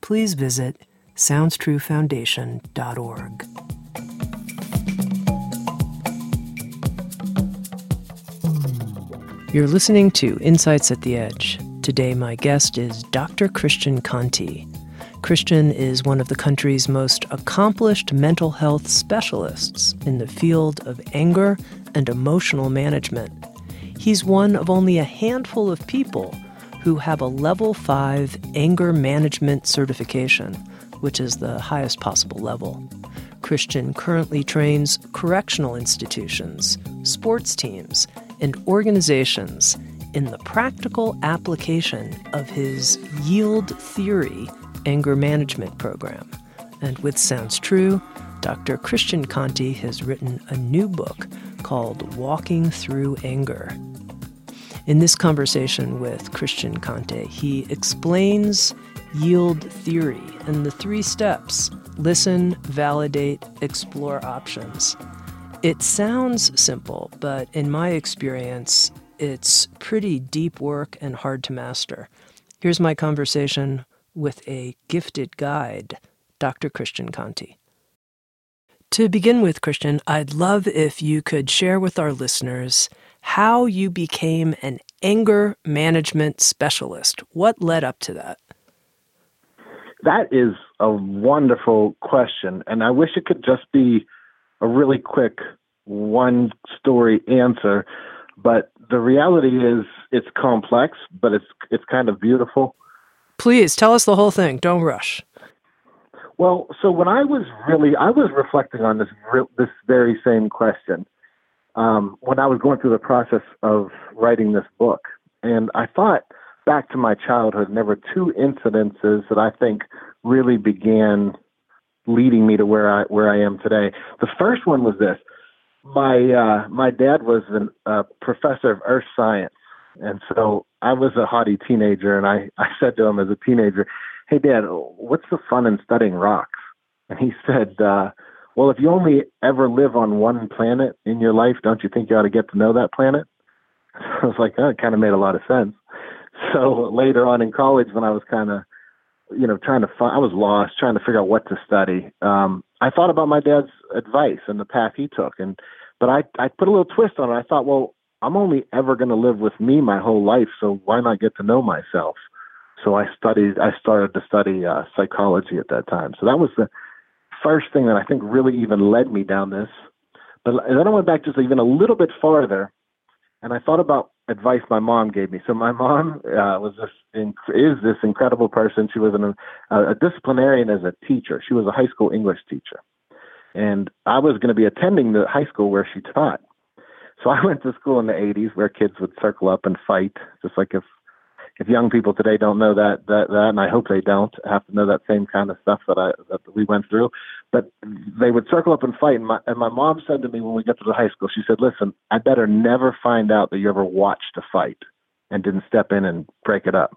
please visit SoundsTrueFoundation.org. You're listening to Insights at the Edge. Today, my guest is Dr. Christian Conte. Christian is one of the country's most accomplished mental health specialists in the field of anger and emotional management. He's one of only a handful of people who have a level 5 anger management certification, which is the highest possible level. Christian currently trains correctional institutions, sports teams, and organizations in the practical application of his Yield Theory anger management program. And with Sounds True, Dr. Christian Conte has written a new book called Walking Through Anger in this conversation with Christian Conte, he explains yield theory and the three steps listen, validate, explore options. It sounds simple, but in my experience, it's pretty deep work and hard to master. Here's my conversation with a gifted guide, Dr. Christian Conte. To begin with, Christian, I'd love if you could share with our listeners how you became an anger management specialist. What led up to that? That is a wonderful question. And I wish it could just be a really quick one story answer. But the reality is it's complex, but it's it's kind of beautiful. Please tell us the whole thing. Don't rush. Well, so when I was really I was reflecting on this this very same question um, when I was going through the process of writing this book. And I thought back to my childhood, and there were two incidences that I think really began leading me to where I where I am today. The first one was this: my uh, my dad was a uh, professor of earth science, and so I was a haughty teenager, and I I said to him as a teenager, "Hey, Dad, what's the fun in studying rocks?" And he said, uh, well, if you only ever live on one planet in your life, don't you think you ought to get to know that planet? I was like, oh, it kind of made a lot of sense. So later on in college, when I was kind of, you know, trying to find, I was lost, trying to figure out what to study. Um, I thought about my dad's advice and the path he took, and but I I put a little twist on it. I thought, well, I'm only ever going to live with me my whole life, so why not get to know myself? So I studied. I started to study uh, psychology at that time. So that was the first thing that I think really even led me down this. But then I went back just even a little bit farther, and I thought about advice my mom gave me. So my mom uh, was this is this incredible person. She was an, a disciplinarian as a teacher. She was a high school English teacher, and I was going to be attending the high school where she taught. So I went to school in the 80s where kids would circle up and fight, just like if if young people today don't know that that that, and I hope they don't have to know that same kind of stuff that I that we went through. But they would circle up and fight. And my and my mom said to me when we got to the high school, she said, "Listen, I better never find out that you ever watched a fight and didn't step in and break it up."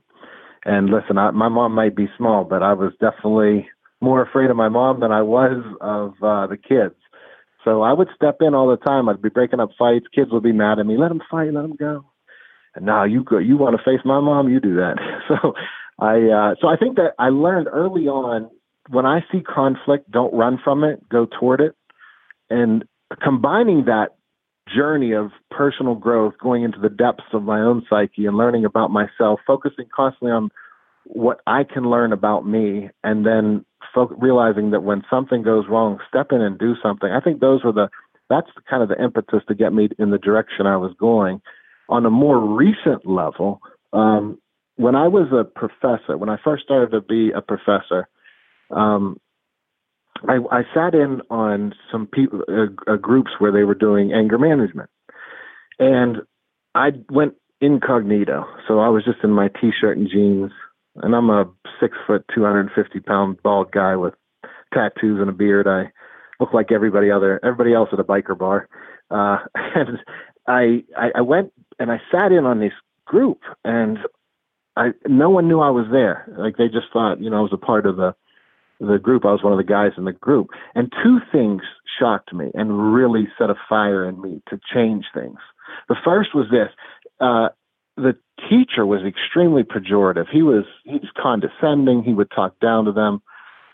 And listen, I, my mom might be small, but I was definitely more afraid of my mom than I was of uh, the kids. So I would step in all the time. I'd be breaking up fights. Kids would be mad at me. Let them fight. Let them go and now you go, you want to face my mom, you do that. So I, uh, so I think that I learned early on when I see conflict, don't run from it, go toward it. And combining that journey of personal growth, going into the depths of my own psyche and learning about myself, focusing constantly on what I can learn about me, and then folk realizing that when something goes wrong, step in and do something. I think those were the that's kind of the impetus to get me in the direction I was going. On a more recent level, um, when I was a professor, when I first started to be a professor, um, I, I, sat in on some people uh, uh, groups where they were doing anger management, and I went incognito. So I was just in my t-shirt and jeans, and I'm a six foot, two hundred and fifty pound bald guy with tattoos and a beard. I look like everybody other everybody else at a biker bar, uh, and I, I I went and I sat in on this group, and I no one knew I was there. Like they just thought, you know, I was a part of the the group. I was one of the guys in the group, and two things shocked me and really set a fire in me to change things. The first was this: uh, the teacher was extremely pejorative. He was he was condescending. He would talk down to them.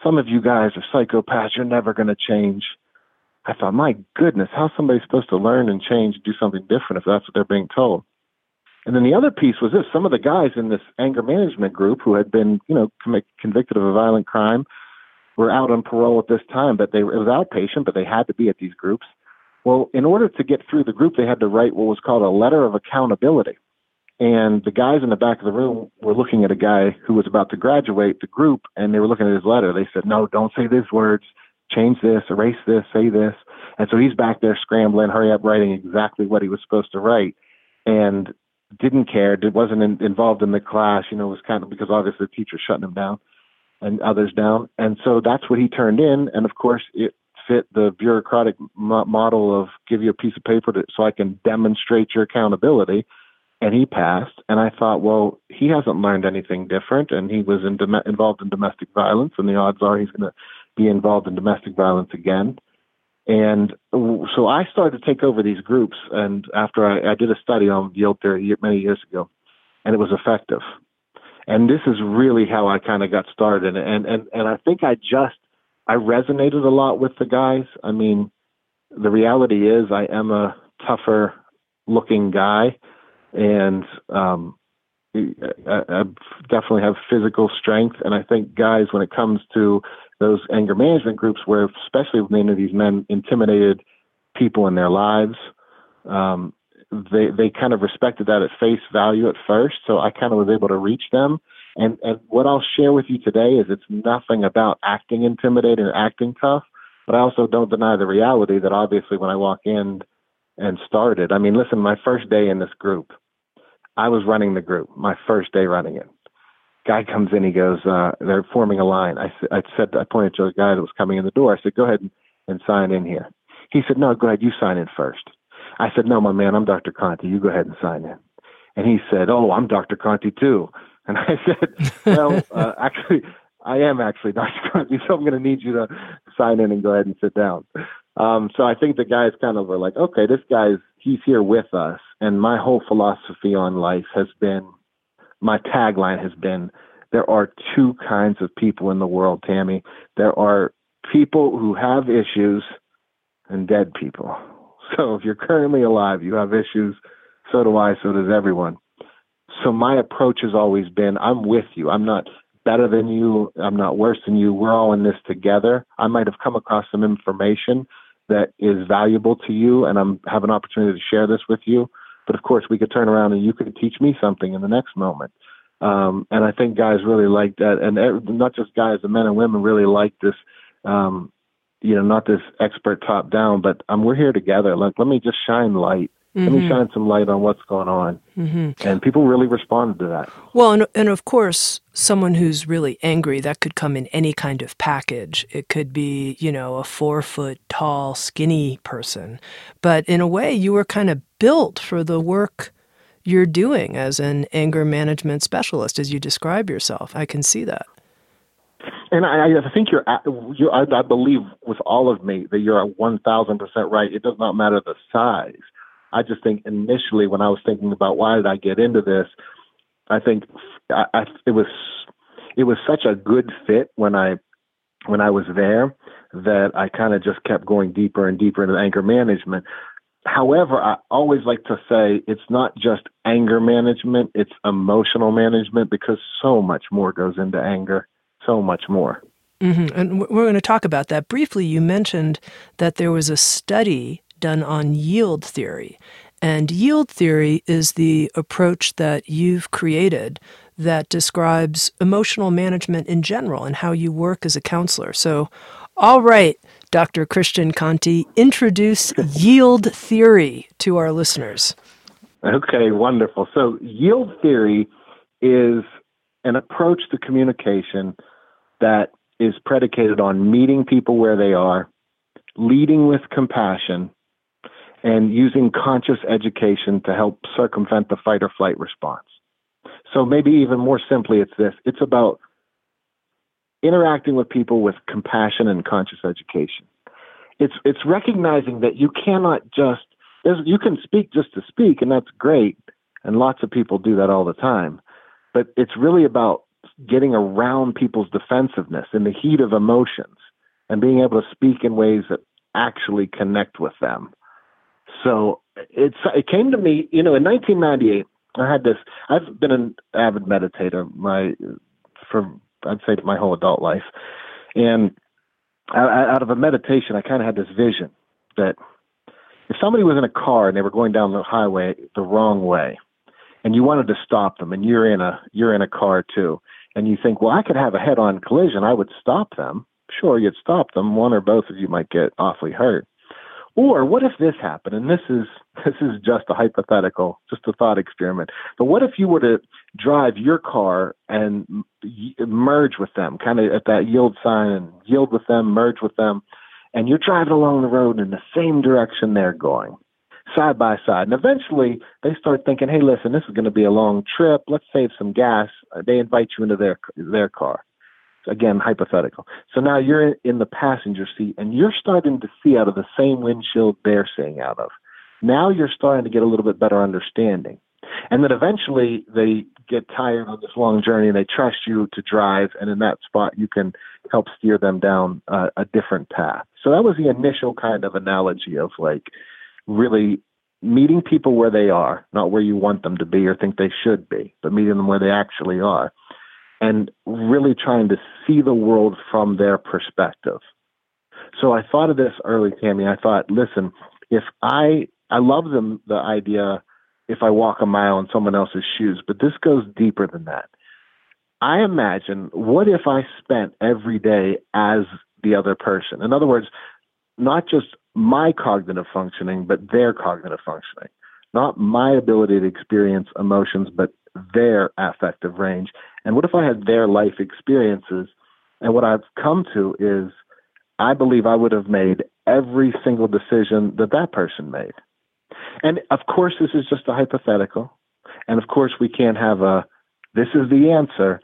Some of you guys are psychopaths. You're never going to change. I thought, my goodness, how's somebody supposed to learn and change, do something different if that's what they're being told? And then the other piece was this: some of the guys in this anger management group who had been, you know, convicted of a violent crime were out on parole at this time, but they it was outpatient, but they had to be at these groups. Well, in order to get through the group, they had to write what was called a letter of accountability. And the guys in the back of the room were looking at a guy who was about to graduate the group, and they were looking at his letter. They said, "No, don't say these words. Change this, erase this, say this." And so he's back there scrambling, hurry up, writing exactly what he was supposed to write, and didn't care. Wasn't in, involved in the class. You know, was kind of because obviously the teacher's shutting him down and others down. And so that's what he turned in. And of course, it fit the bureaucratic mo- model of give you a piece of paper to, so I can demonstrate your accountability. And he passed. And I thought, well, he hasn't learned anything different. And he was in dom- involved in domestic violence. And the odds are he's going to be involved in domestic violence again. And so I started to take over these groups. And after I, I did a study on yield theory many years ago, and it was effective and this is really how I kind of got started. And and and I think I just I resonated a lot with the guys. I mean, the reality is I am a tougher looking guy, and um, I, I definitely have physical strength. And I think guys, when it comes to those anger management groups, where especially many of these men intimidated people in their lives, um, they they kind of respected that at face value at first. So I kind of was able to reach them. And and what I'll share with you today is it's nothing about acting intimidating or acting tough, but I also don't deny the reality that obviously when I walk in and started, I mean, listen, my first day in this group, I was running the group, my first day running it. Guy comes in, he goes, uh, they're forming a line. I, I said, I pointed to a guy that was coming in the door. I said, go ahead and, and sign in here. He said, no, go ahead, you sign in first. I said, no, my man, I'm Dr. Conte. You go ahead and sign in. And he said, oh, I'm Dr. Conte too. And I said, well, uh, actually, I am actually Dr. Conte, so I'm going to need you to sign in and go ahead and sit down. Um, so I think the guys kind of were like, okay, this guy's, he's here with us. And my whole philosophy on life has been, my tagline has been, there are two kinds of people in the world, Tami. There are people who have issues and dead people. So if you're currently alive, you have issues. So do I. So does everyone. So my approach has always been I'm with you. I'm not better than you. I'm not worse than you. We're all in this together. I might have come across some information that is valuable to you, and I'm have an opportunity to share this with you. But of course, we could turn around and you could teach me something in the next moment. Um, and I think guys really like that, and not just guys, the men and women really like this um, you know, not this expert top down, but um, we're here together. Like, let me just shine light. Mm-hmm. Let me mm-hmm. shine some light on what's going on. Mm-hmm. And people really responded to that. Well, and, and of course, someone who's really angry, that could come in any kind of package. It could be, you know, a four foot tall, skinny person. But in a way, you were kind of built for the work you're doing as an anger management specialist, as you describe yourself. I can see that and I, I think you're, you I, I believe with all of me that you're one thousand percent right. It does not matter the size. I just think initially when I was thinking about why did I get into this, I think I, I, it was it was such a good fit when I when I was there that I kind of just kept going deeper and deeper into anger management. However, I always like to say it's not just anger management, it's emotional management because so much more goes into anger so much more. Mm-hmm. And we're going to talk about that briefly. You mentioned that there was a study done on yield theory. And yield theory is the approach that you've created that describes emotional management in general and how you work as a counselor. So, all right, Dr. Christian Conte, introduce yield theory to our listeners. Okay, wonderful. So, yield theory is an approach to communication that is predicated on meeting people where they are, leading with compassion, and using conscious education to help circumvent the fight or flight response. So maybe even more simply, it's this it's about interacting with people with compassion and conscious education. It's, it's recognizing that you cannot just, you can speak just to speak, and that's great. And lots of people do that all the time. But it's really about getting around people's defensiveness in the heat of emotions and being able to speak in ways that actually connect with them. So it's it came to me, you know, in 1998. I had this. I've been an avid meditator my for I'd say my whole adult life, and out of a meditation, I kind of had this vision that if somebody was in a car and they were going down the highway the wrong way, and you wanted to stop them, and you're in a you're in a car too, and you think, well, I could have a head-on collision, I would stop them. Sure, you'd stop them. One or both of you might get awfully hurt. Or what if this happened? And this is this is just a hypothetical, just a thought experiment. But what if you were to drive your car and merge with them, kind of at that yield sign, and yield with them, merge with them, and you're driving along the road in the same direction they're going, side by side. And eventually they start thinking, "Hey, listen, this is going to be a long trip. Let's save some gas." They invite you into their their car again hypothetical. So now you're in the passenger seat and you're starting to see out of the same windshield they're seeing out of. Now you're starting to get a little bit better understanding. And then eventually they get tired on this long journey and they trust you to drive. And in that spot, you can help steer them down a different path. So that was the initial kind of analogy of like really meeting people where they are, not where you want them to be or think they should be, but meeting them where they actually are and really trying to see the world from their perspective. So I thought of this early, Tami. I thought, listen, if I I love them the idea if I walk a mile in someone else's shoes, but this goes deeper than that. I imagine what if I spent every day as the other person? In other words, not just my cognitive functioning, but their cognitive functioning. Not my ability to experience emotions, but their affective range. And what if I had their life experiences? And what I've come to is I believe I would have made every single decision that that person made. And of course, this is just a hypothetical. And of course, we can't have a, this is the answer.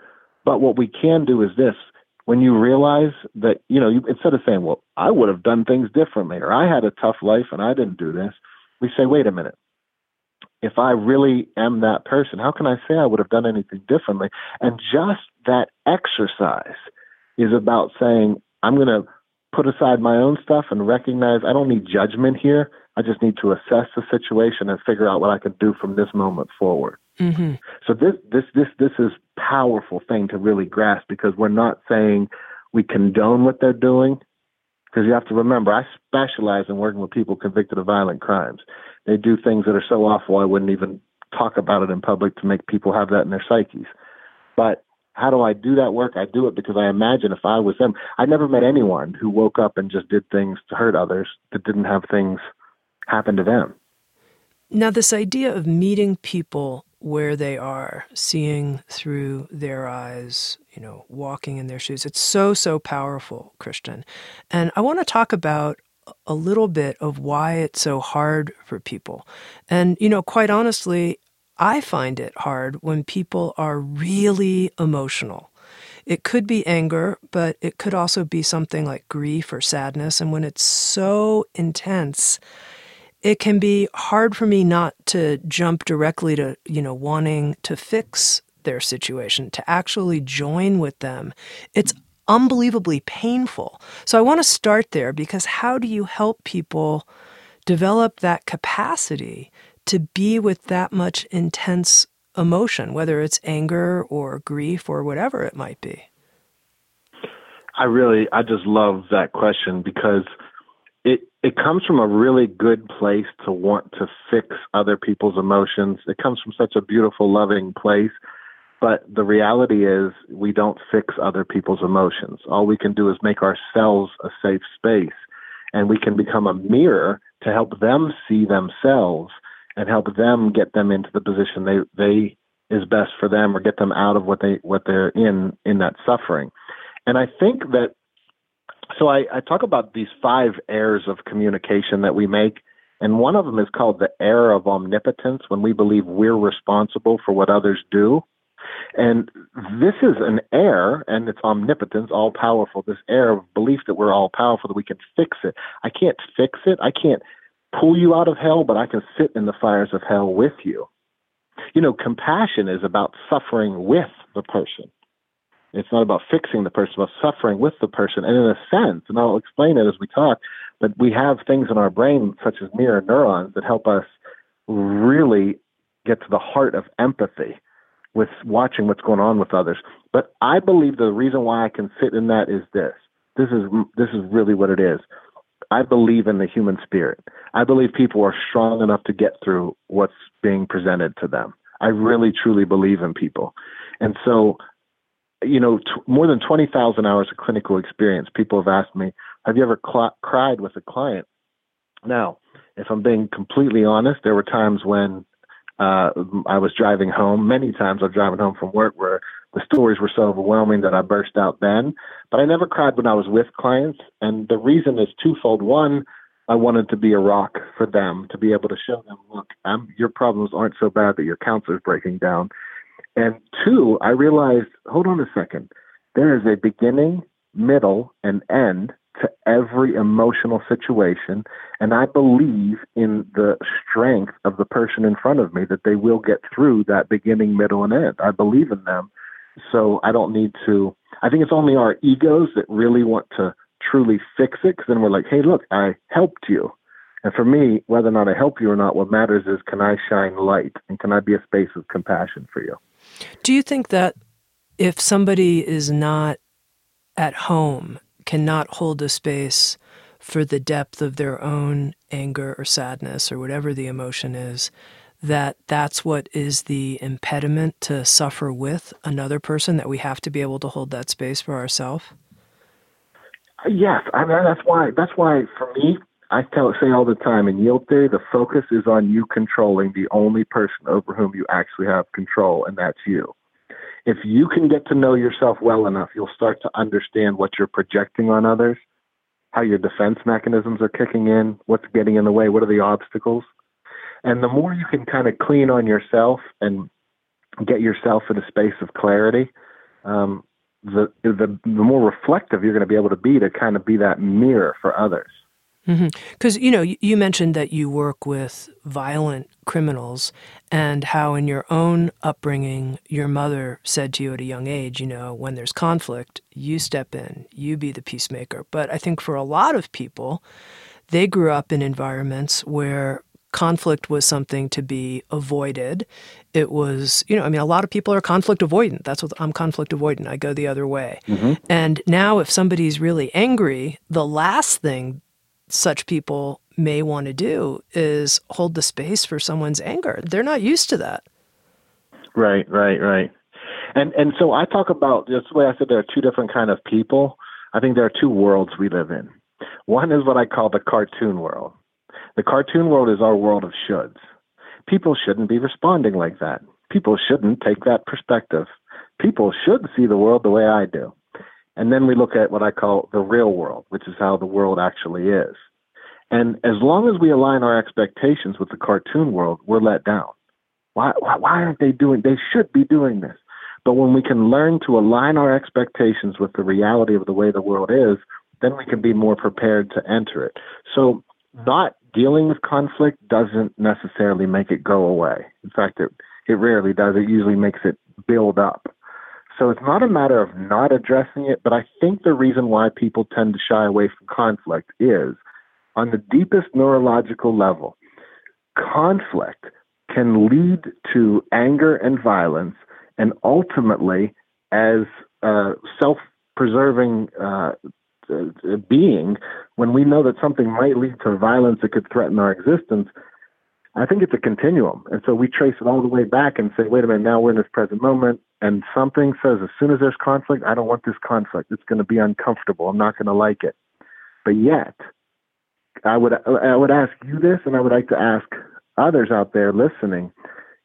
But what we can do is this when you realize that, you know, you, instead of saying, well, I would have done things differently, or I had a tough life and I didn't do this, we say, wait a minute if I really am that person, how can I say I would have done anything differently? And just that exercise is about saying, I'm going to put aside my own stuff and recognize I don't need judgment here. I just need to assess the situation and figure out what I can do from this moment forward. Mm-hmm. So this this this this is powerful thing to really grasp because we're not saying we condone what they're doing. Because you have to remember, I specialize in working with people convicted of violent crimes they do things that are so awful I wouldn't even talk about it in public to make people have that in their psyches. But how do I do that work? I do it because I imagine if I was them, I never met anyone who woke up and just did things to hurt others that didn't have things happen to them. Now, this idea of meeting people where they are, seeing through their eyes, you know, walking in their shoes, it's so, so powerful, Christian. And I want to talk about a little bit of why it's so hard for people. And, you know, quite honestly, I find it hard when people are really emotional. It could be anger, but it could also be something like grief or sadness. And when it's so intense, it can be hard for me not to jump directly to, you know, wanting to fix their situation, to actually join with them. It's unbelievably painful. So I want to start there because how do you help people develop that capacity to be with that much intense emotion, whether it's anger or grief or whatever it might be? I really, I just love that question because it it comes from a really good place to want to fix other people's emotions. It comes from such a beautiful, loving place. But the reality is, we don't fix other people's emotions. All we can do is make ourselves a safe space, and we can become a mirror to help them see themselves and help them get them into the position they they is best for them or get them out of what they what they're in in that suffering. And I think that so I, I talk about these five errors of communication that we make, and one of them is called the error of omnipotence when we believe we're responsible for what others do. And this is an error, and it's omnipotence, all powerful. This error of belief that we're all powerful, that we can fix it. I can't fix it. I can't pull you out of hell, but I can sit in the fires of hell with you. You know, compassion is about suffering with the person. It's not about fixing the person, but suffering with the person. And in a sense, and I'll explain it as we talk, but we have things in our brain, such as mirror neurons, that help us really get to the heart of empathy with watching what's going on with others. But I believe the reason why I can sit in that is this. This is this is really what it is. I believe in the human spirit. I believe people are strong enough to get through what's being presented to them. I really truly believe in people. And so you know, t- more than 20,000 hours of clinical experience, people have asked me, have you ever cl- cried with a client? Now, if I'm being completely honest, there were times when uh, I was driving home. Many times I was driving home from work where the stories were so overwhelming that I burst out then. But I never cried when I was with clients. And the reason is twofold. One, I wanted to be a rock for them, to be able to show them, look, I'm, your problems aren't so bad that your counselor's breaking down. And two, I realized, hold on a second, there is a beginning, middle, and end to every emotional situation. And I believe in the strength of the person in front of me that they will get through that beginning, middle, and end. I believe in them. So I don't need to, I think it's only our egos that really want to truly fix it because then we're like, hey, look, I helped you. And for me, whether or not I help you or not, what matters is can I shine light and can I be a space of compassion for you? Do you think that if somebody is not at home, cannot hold a space for the depth of their own anger or sadness or whatever the emotion is, that that's what is the impediment to suffer with another person, that we have to be able to hold that space for ourselves? Yes, I mean that's why that's why for me I tell say all the time in yield theory, the focus is on you controlling the only person over whom you actually have control, and that's you. If you can get to know yourself well enough, you'll start to understand what you're projecting on others, how your defense mechanisms are kicking in, what's getting in the way, what are the obstacles. And the more you can kind of clean on yourself and get yourself in a space of clarity, um, the, the the more reflective you're going to be able to be to kind of be that mirror for others. Because, mm-hmm. you know, you mentioned that you work with violent criminals and how in your own upbringing, your mother said to you at a young age, you know, when there's conflict, you step in, you be the peacemaker. But I think for a lot of people, they grew up in environments where conflict was something to be avoided. It was, you know, I mean, a lot of people are conflict avoidant. That's what I'm conflict avoidant. I go the other way. Mm-hmm. And now, if somebody's really angry, the last thing such people may want to do is hold the space for someone's anger. They're not used to that. Right, right, right. And and so I talk about the way I said there are two different kind of people. I think there are two worlds we live in. One is what I call the cartoon world. The cartoon world is our world of shoulds. People shouldn't be responding like that. People shouldn't take that perspective. People should see the world the way I do. And then we look at what I call the real world, which is how the world actually is. And as long as we align our expectations with the cartoon world, we're let down. Why, why, aren't they doing? They should be doing this. But when we can learn to align our expectations with the reality of the way the world is, then we can be more prepared to enter it. So, not dealing with conflict doesn't necessarily make it go away. In fact, it, it rarely does. It usually makes it build up. So it's not a matter of not addressing it, but I think the reason why people tend to shy away from conflict is on the deepest neurological level, conflict can lead to anger and violence, and ultimately, as uh, self preserving uh, being when we know that something might lead to violence that could threaten our existence. I think it's a continuum. And so we trace it all the way back and say, wait a minute, now we're in this present moment. And something says, as soon as there's conflict, I don't want this conflict. It's going to be uncomfortable. I'm not going to like it. But yet, I would I would ask you this, and I would like to ask others out there listening.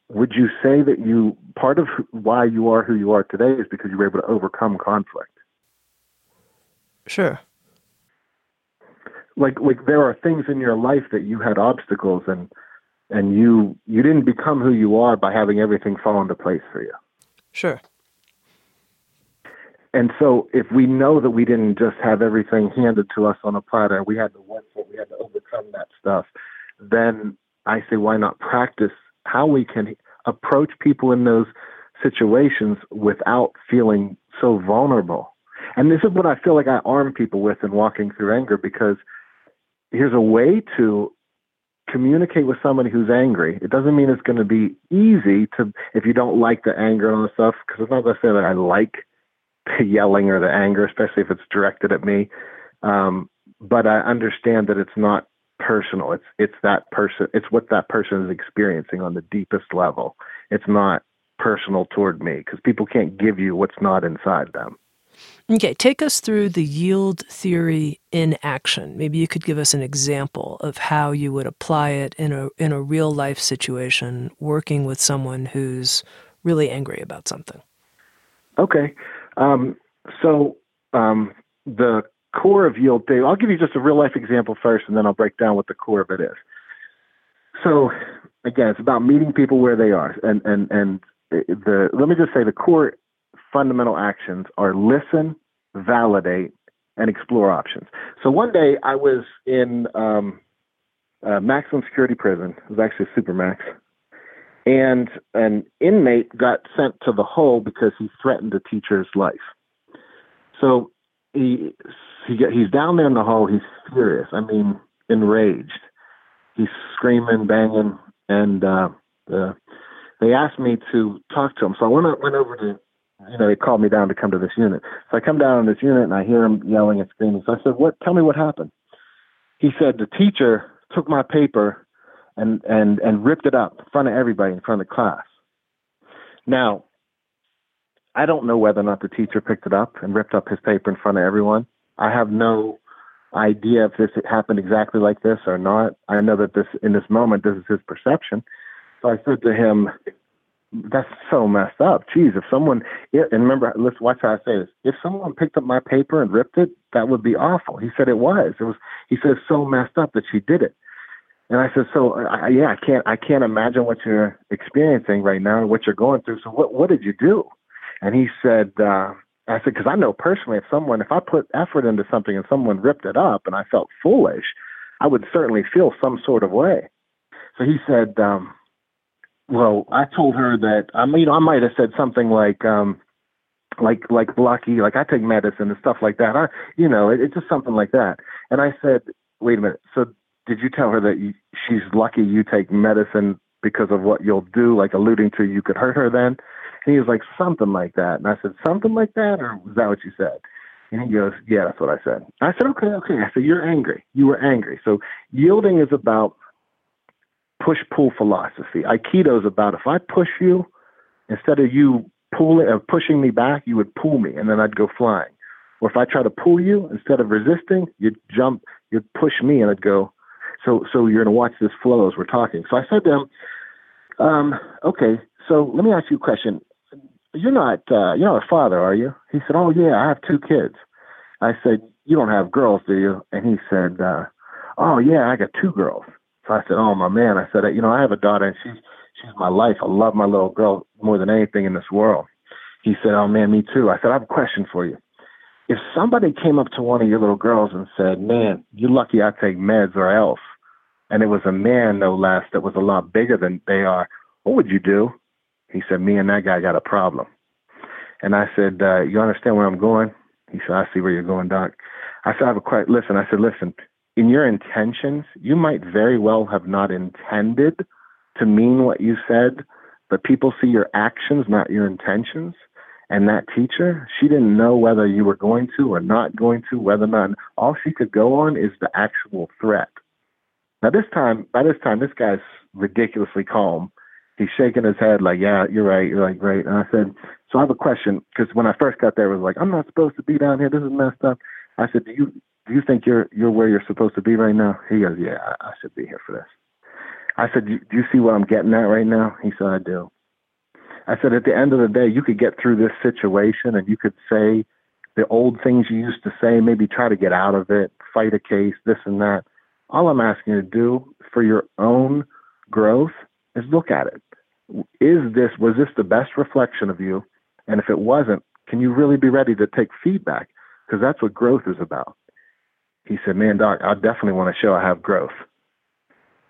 Would you say that you part of why you are who you are today is because you were able to overcome conflict? Sure. Like like there are things in your life that you had obstacles and and you you didn't become who you are by having everything fall into place for you. Sure. And so if we know that we didn't just have everything handed to us on a platter, we had to work for it, we had to overcome that stuff, then I say why not practice how we can approach people in those situations without feeling so vulnerable. And this is what I feel like I arm people with in walking through anger because here's a way to communicate with somebody who's angry. It doesn't mean it's going to be easy to if you don't like the anger and all the stuff because it's not say that I like the yelling or the anger, especially if it's directed at me. Um, but I understand that it's not personal. It's it's that person. It's what that person is experiencing on the deepest level. It's not personal toward me because people can't give you what's not inside them. Okay, take us through the yield theory in action. Maybe you could give us an example of how you would apply it in a in a real life situation working with someone who's really angry about something. Okay. Um, so um, the core of yield theory, I'll give you just a real life example first, and then I'll break down what the core of it is. So again, it's about meeting people where they are, and and and the let me just say the core fundamental actions are listen, validate, and explore options. So one day I was in um, maximum security prison. It was actually supermax, and an inmate got sent to the hole because he threatened a teacher's life. So he he he's down there in the hole. He's furious. I mean, enraged. He's screaming, banging, and uh, the, they asked me to talk to him. So I went went over to you know, they called me down to come to this unit. So I come down on this unit and I hear him yelling and screaming. So I said, "What? Tell me what happened." He said the teacher took my paper and and and ripped it up in front of everybody in front of the class. Now, I don't know whether or not the teacher picked it up and ripped up his paper in front of everyone. I have no idea if this happened exactly like this or not. I know that this in this moment this is his perception. So I said to him, that's so messed up. Geez, if someone and remember, let's watch how I say this. If someone picked up my paper and ripped it, that would be awful. He said it was. It was. He said so messed up that she did it. And I said, so I, yeah, I can't, I can't imagine what you're experiencing right now and what you're going through. So what, what did you do? And he said, uh, I said, because I know personally, if someone, if I put effort into something and someone ripped it up and I felt foolish, I would certainly feel some sort of way. So he said, um, well, I told her that I mean I might have said something like um like like lucky, like I take medicine and stuff like that. I you know, it, it's just something like that. And I said, wait a minute. So did you tell her that you, she's lucky you take medicine because of what you'll do, like alluding to you could hurt her then? And he was like, something like that. And I said, something like that, or was that what you said? And he goes, yeah, that's what I said. I said, okay, okay. I said, you're angry. You were angry. So yielding is about push pull philosophy. Aikido is about if I push you, instead of you pulling or pushing me back, you would pull me and then I'd go flying. Or if I try to pull you, instead of resisting, you'd jump, you'd push me and I'd go. So so you're gonna watch this flow as we're talking. So I said to him, um, okay, so let me ask you a question. You're not uh, you're not a father, are you? He said, Oh yeah, I have two kids. I said, You don't have girls, do you? And he said, uh, Oh yeah, I got two girls. So I said, "Oh my man," I said, "You know, I have a daughter, and she's she's my life. I love my little girl more than anything in this world." He said, "Oh man, me too." I said, "I have a question for you. If somebody came up to one of your little girls and said, "Man, you're lucky I take meds or else," and it was a man no less that was a lot bigger than they are, what would you do? He said, "Me and that guy got a problem." And I said, uh, "You understand where I'm going?" He said, "I see where you're going, Doc." I said, "I have a question. Listen." I said, "Listen." In your intentions, you might very well have not intended to mean what you said, but people see your actions, not your intentions. And that teacher, she didn't know whether you were going to or not going to, whether or not. All she could go on is the actual threat. Now this time, by this time, this guy's ridiculously calm. He's shaking his head like, "Yeah, you're right. You're like, great." And I said, "So I have a question because when I first got there, it was like, I'm not supposed to be down here. This is messed up." I said, "Do you do you think you're you're where you're supposed to be right now?" He goes, "Yeah, I, I should be here for this." I said, "Do you see what I'm getting at right now?" He said, "I do." I said, at the end of the day, you could get through this situation and you could say the old things you used to say, maybe try to get out of it, fight a case, this and that. All I'm asking you to do for your own growth is look at it. Is this, was this the best reflection of you? And if it wasn't, can you really be ready to take feedback? Because that's what growth is about. He said, Man, Doc, I definitely want to show I have growth.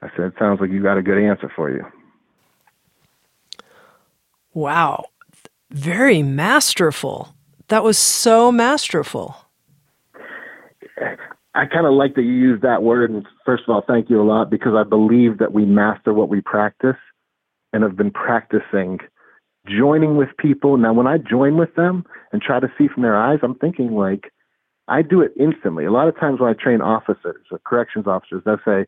I said, It sounds like you got a good answer for you. Wow. Very masterful. That was so masterful. I kind of like that you use that word. And first of all, thank you a lot because I believe that we master what we practice and have been practicing joining with people. Now, when I join with them and try to see from their eyes, I'm thinking like, I do it instantly. A lot of times when I train officers or corrections officers, they'll say,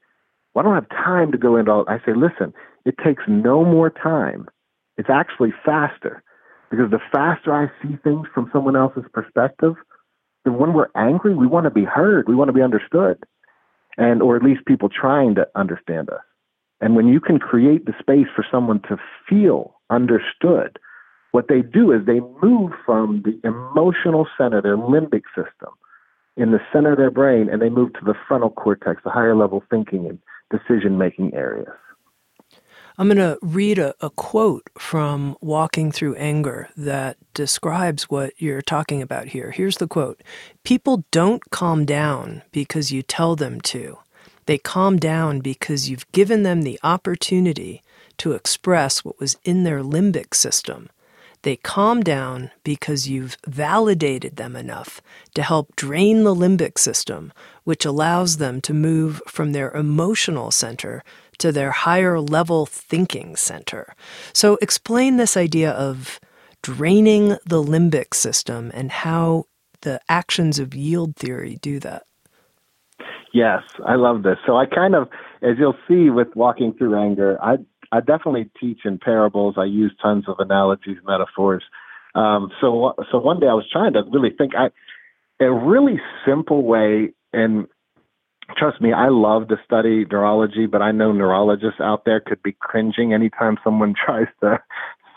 well, I don't have time to go into all. I say, listen, it takes no more time it's actually faster because the faster I see things from someone else's perspective, then when we're angry, we want to be heard, we want to be understood, and or at least people trying to understand us. And when you can create the space for someone to feel understood, what they do is they move from the emotional center, their limbic system, in the center of their brain, and they move to the frontal cortex, the higher level thinking and decision making areas. I'm going to read a, a, quote from Walking Through Anger that describes what you're talking about here. Here's the quote People don't calm down because you tell them to. They calm down because you've given them the opportunity to express what was in their limbic system. They calm down because you've validated them enough to help drain the limbic system, which allows them to move from their emotional center to their higher level thinking center. So, explain this idea of draining the limbic system and how the actions of yield theory do that. Yes, I love this. So I kind of, as you'll see with walking through anger, I I definitely teach in parables. I use tons of analogies, metaphors. Um, so so one day I was trying to really think. I a really simple way, and trust me, I love to study neurology, but I know neurologists out there could be cringing anytime someone tries to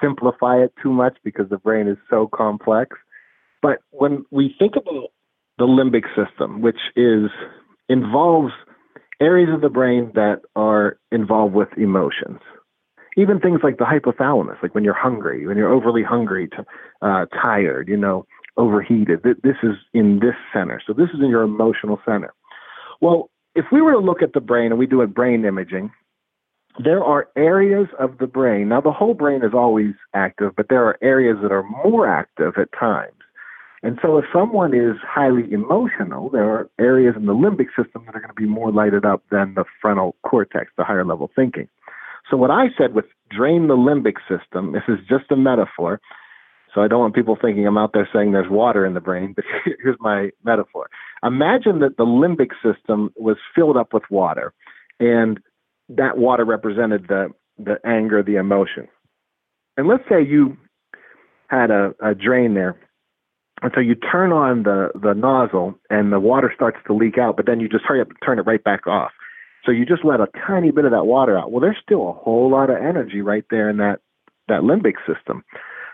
simplify it too much because the brain is so complex. But when we think about the limbic system, which is involves areas of the brain that are involved with emotions, even things like the hypothalamus, like when you're hungry, when you're overly hungry, uh, tired, you know, overheated. This is in this center. So this is in your emotional center. Well, if we were to look at the brain and we do a brain imaging, there are areas of the brain. Now, the whole brain is always active, but there are areas that are more active at times. And so, if someone is highly emotional, there are areas in the limbic system that are going to be more lighted up than the frontal cortex, the higher level thinking. So, what I said with drain the limbic system, this is just a metaphor. So, I don't want people thinking I'm out there saying there's water in the brain, but here's my metaphor. Imagine that the limbic system was filled up with water, and that water represented the, the anger, the emotion. And let's say you had a, a drain there. And so you turn on the, the nozzle and the water starts to leak out, but then you just hurry up and turn it right back off. So you just let a tiny bit of that water out. Well, there's still a whole lot of energy right there in that, that limbic system.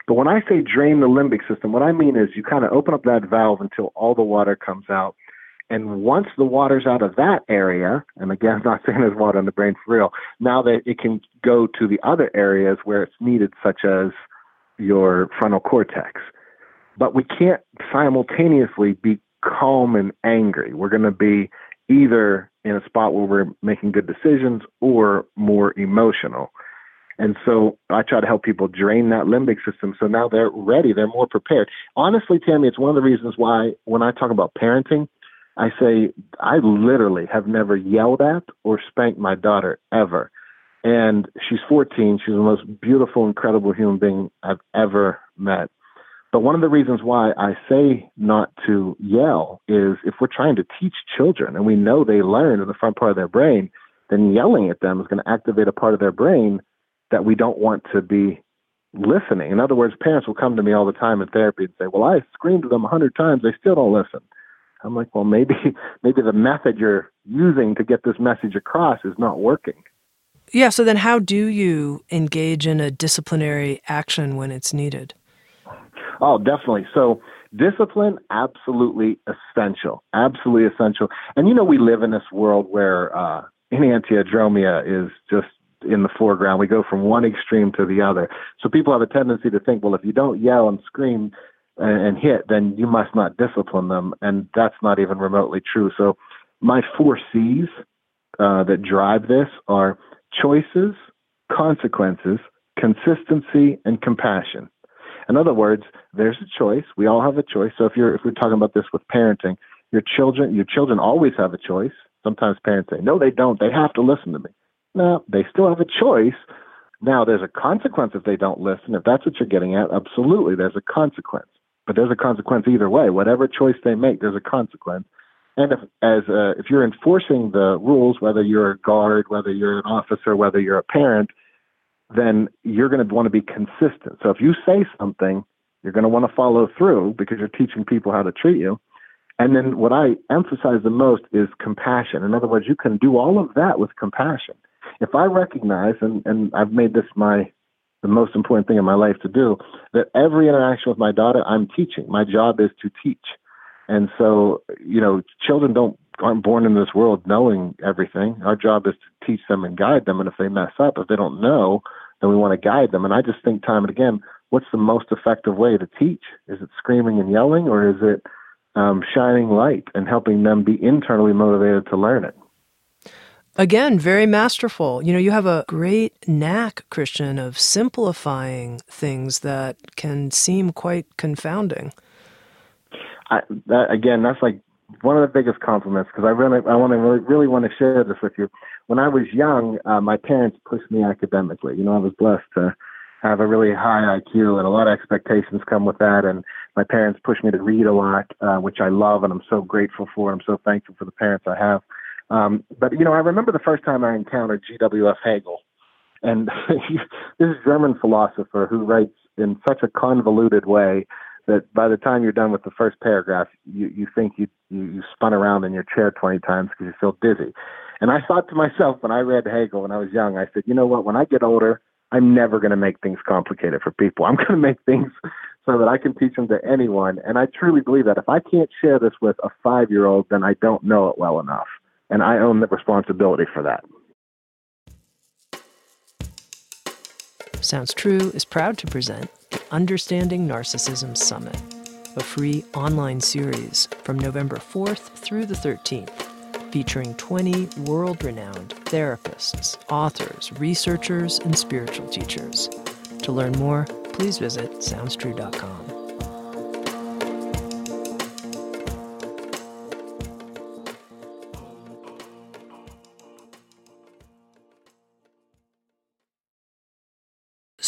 But when I say drain the limbic system, what I mean is you kind of open up that valve until all the water comes out. And once the water's out of that area, and again, I'm not saying there's water in the brain for real, now that it can go to the other areas where it's needed, such as your frontal cortex. But we can't simultaneously be calm and angry. We're going to be either in a spot where we're making good decisions or more emotional. And so I try to help people drain that limbic system so now they're ready, they're more prepared. Honestly, Tami, it's one of the reasons why when I talk about parenting, I say I literally have never yelled at or spanked my daughter ever. And she's 14. She's the most beautiful, incredible human being I've ever met. But one of the reasons why I say not to yell is if we're trying to teach children and we know they learn in the front part of their brain, then yelling at them is going to activate a part of their brain that we don't want to be listening. In other words, parents will come to me all the time in therapy and say, "Well, I screamed at them a hundred times; they still don't listen." I'm like, "Well, maybe maybe the method you're using to get this message across is not working." Yeah. So then, how do you engage in a disciplinary action when it's needed? Oh, definitely. So discipline, absolutely essential. Absolutely essential. And you know, we live in this world where uh, enantiodromia is just in the foreground. We go from one extreme to the other. So people have a tendency to think, well, if you don't yell and scream and, and hit, then you must not discipline them. And that's not even remotely true. So my four C's uh, that drive this are choices, consequences, consistency, and compassion. In other words, there's a choice. We all have a choice. So if you're if we're talking about this with parenting, your children your children always have a choice. Sometimes parents say, No, they don't. They have to listen to me. No, they still have a choice. Now, there's a consequence if they don't listen. If that's what you're getting at, absolutely, there's a consequence. But there's a consequence either way. Whatever choice they make, there's a consequence. And if, as uh, if you're enforcing the rules, whether you're a guard, whether you're an officer, whether you're a parent, then you're going to want to be consistent. So if you say something, you're going to want to follow through because you're teaching people how to treat you. And then what I emphasize the most is compassion. In other words, you can do all of that with compassion if I recognize, and, and I've made this my the most important thing in my life to do, that every interaction with my daughter, I'm teaching. My job is to teach. And so, you know, children don't aren't born in this world knowing everything. Our job is to teach them and guide them. And if they mess up, if they don't know, then we want to guide them. And I just think time and again, what's the most effective way to teach? Is it screaming and yelling, or is it um, shining light and helping them be internally motivated to learn it? Again, very masterful. You know, you have a great knack, Christian, of simplifying things that can seem quite confounding. I, that, again, that's like one of the biggest compliments because I really, I want to really, really want to share this with you. When I was young, uh, my parents pushed me academically. You know, I was blessed to have a really high IQ, and a lot of expectations come with that. And my parents pushed me to read a lot, uh, which I love, and I'm so grateful for. I'm so thankful for the parents I have. Um, but you know, I remember the first time I encountered G.W.F. Hegel, and this is German philosopher who writes in such a convoluted way that by the time you're done with the first paragraph, you you think you you, you spun around in your chair 20 times because you feel dizzy. And I thought to myself when I read Hegel when I was young, I said, you know what? When I get older, I'm never going to make things complicated for people. I'm going to make things so that I can teach them to anyone. And I truly believe that if I can't share this with a five year old, then I don't know it well enough and I own the responsibility for that. Sounds True is proud to present Understanding Narcissism Summit, a free online series from November 4th through the 13th, featuring 20 world renowned therapists, authors, researchers, and spiritual teachers. To learn more, please visit SoundsTrue.com.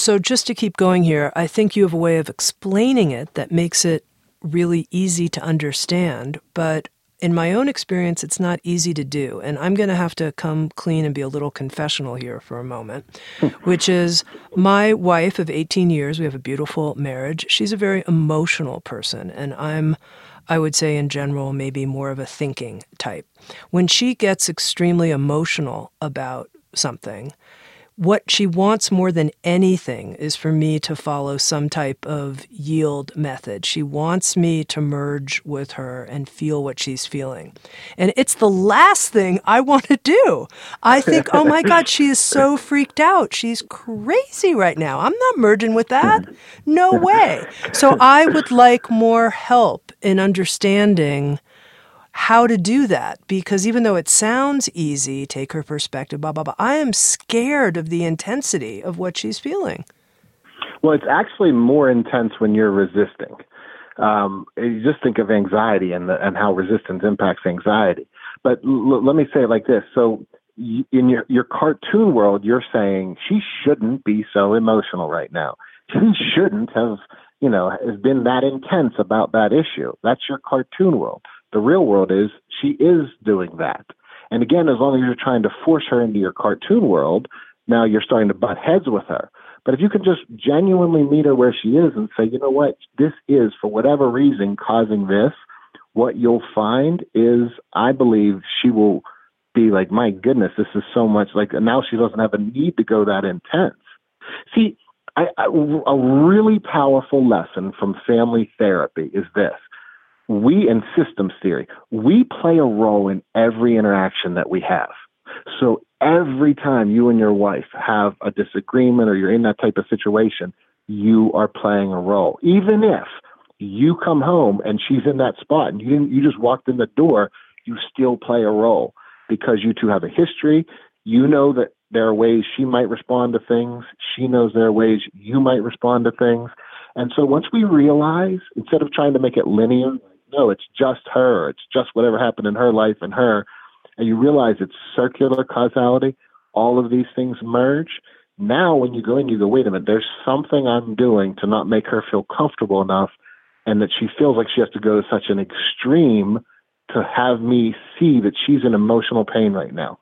So, just to keep going here, I think you have a way of explaining it that makes it really easy to understand. But in my own experience, it's not easy to do. And I'm going to have to come clean and be a little confessional here for a moment, hmm. which is my wife of 18 years, we have a beautiful marriage. She's a very emotional person, and I'm. I would say, in general, maybe more of a thinking type. When she gets extremely emotional about something, what she wants more than anything is for me to follow some type of yield method. She wants me to merge with her and feel what she's feeling. And it's the last thing I want to do. I think, oh my God, she is so freaked out. She's crazy right now. I'm not merging with that. No way. So I would like more help in understanding how to do that because even though it sounds easy, take her perspective, blah, blah, blah, I am scared of the intensity of what she's feeling. Well, it's actually more intense when you're resisting. Um, you just think of anxiety and, the, and how resistance impacts anxiety. But l- let me say it like this. So, in your, your cartoon world, you're saying she shouldn't be so emotional right now. She shouldn't have you know, has been that intense about that issue. That's your cartoon world. The real world is she is doing that. And again, as long as you're trying to force her into your cartoon world, now you're starting to butt heads with her. But if you can just genuinely meet her where she is and say, you know what, this is for whatever reason causing this, what you'll find is I believe she will be like, my goodness, this is so much like now she doesn't have a need to go that intense. See, I, I, a really powerful lesson from family therapy is this. We in systems theory, we play a role in every interaction that we have. So every time you and your wife have a disagreement or you're in that type of situation, you are playing a role. Even if you come home and she's in that spot and you you just walked in the door, you still play a role because you two have a history. You know that there are ways she might respond to things. She knows there are ways you might respond to things. And so once we realize, instead of trying to make it linear, no, it's just her, it's just whatever happened in her life and her, and you realize it's circular causality, all of these things merge. Now, when you go in, you go, wait a minute, there's something I'm doing to not make her feel comfortable enough, and that she feels like she has to go to such an extreme to have me see that she's in emotional pain right now.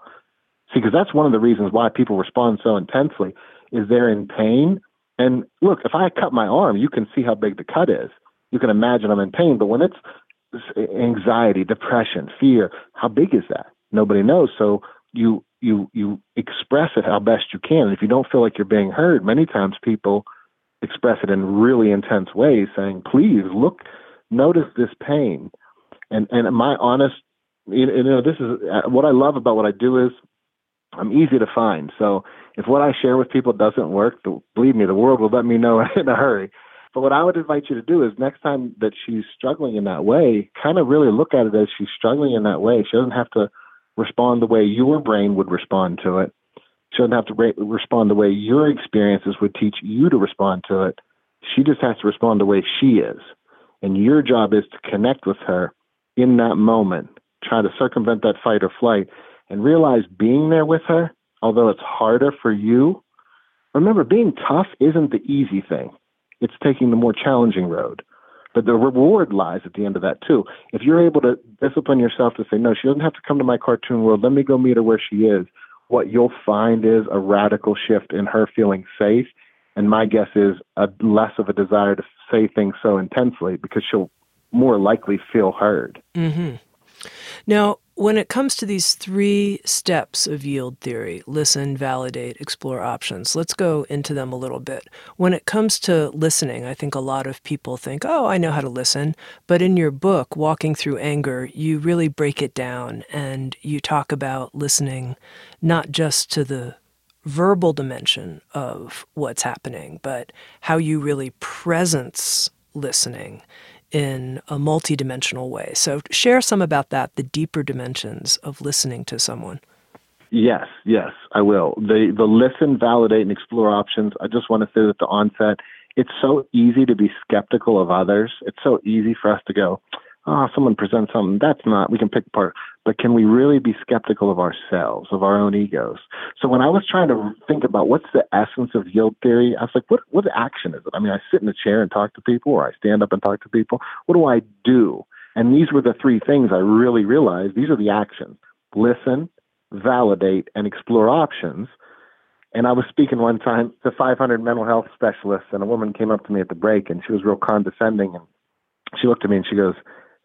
See, because that's one of the reasons why people respond so intensely is they're in pain. And look, if I cut my arm, you can see how big the cut is. You can imagine I'm in pain. But when it's anxiety, depression, fear, how big is that? Nobody knows. So you you you express it how best you can. And if you don't feel like you're being heard, many times people express it in really intense ways, saying, "Please look, notice this pain." And and my honest, you know, this is uh, what I love about what I do is I'm easy to find. So if what I share with people doesn't work, believe me, the world will let me know in a hurry. But what I would invite you to do is next time that she's struggling in that way, kind of really look at it as she's struggling in that way. She doesn't have to respond the way your brain would respond to it. She doesn't have to re- respond the way your experiences would teach you to respond to it. She just has to respond the way she is. And your job is to connect with her in that moment, try to circumvent that fight or flight, and realize being there with her, although it's harder for you, remember being tough isn't the easy thing. It's taking the more challenging road. But the reward lies at the end of that too. If you're able to discipline yourself to say, no, she doesn't have to come to my cartoon world. Let me go meet her where she is. What you'll find is a radical shift in her feeling safe. And my guess is a less of a desire to say things so intensely because she'll more likely feel heard. Mm-hmm. Now, when it comes to these three steps of yield theory listen, validate, explore options let's go into them a little bit. When it comes to listening, I think a lot of people think, oh, I know how to listen. But in your book, Walking Through Anger, you really break it down and you talk about listening not just to the verbal dimension of what's happening, but how you really presence listening in a multidimensional way. So, share some about that, the deeper dimensions of listening to someone. Yes, yes, I will. The the listen, validate, and explore options. I just want to say at the onset, it's so easy to be skeptical of others. It's so easy for us to go, oh, someone presents something that's not. We can pick apart but can we really be skeptical of ourselves, of our own egos? So when I was trying to think about what's the essence of yield theory, I was like, what what action is it? I mean, I sit in a chair and talk to people, or I stand up and talk to people. What do I do? And these were the three things I really realized. These are the actions: listen, validate, and explore options. And I was speaking one time to 500 mental health specialists, and a woman came up to me at the break, and she was real condescending, and she looked at me and she goes,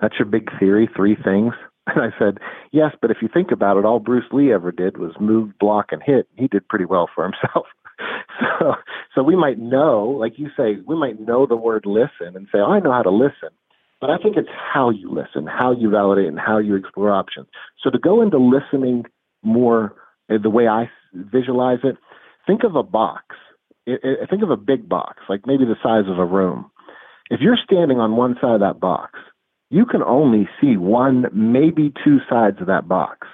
"That's your big theory, three things." And I said, yes, but if you think about it, all Bruce Lee ever did was move, block, and hit. He did pretty well for himself. so, so we might know, like you say, we might know the word listen and say, oh, I know how to listen. But I think it's how you listen, how you validate, and how you explore options. So to go into listening more uh, the way I visualize it, think of a box. think of a big box, like maybe the size of a room. If you're standing on one side of that box you can only see one, maybe two sides of that box.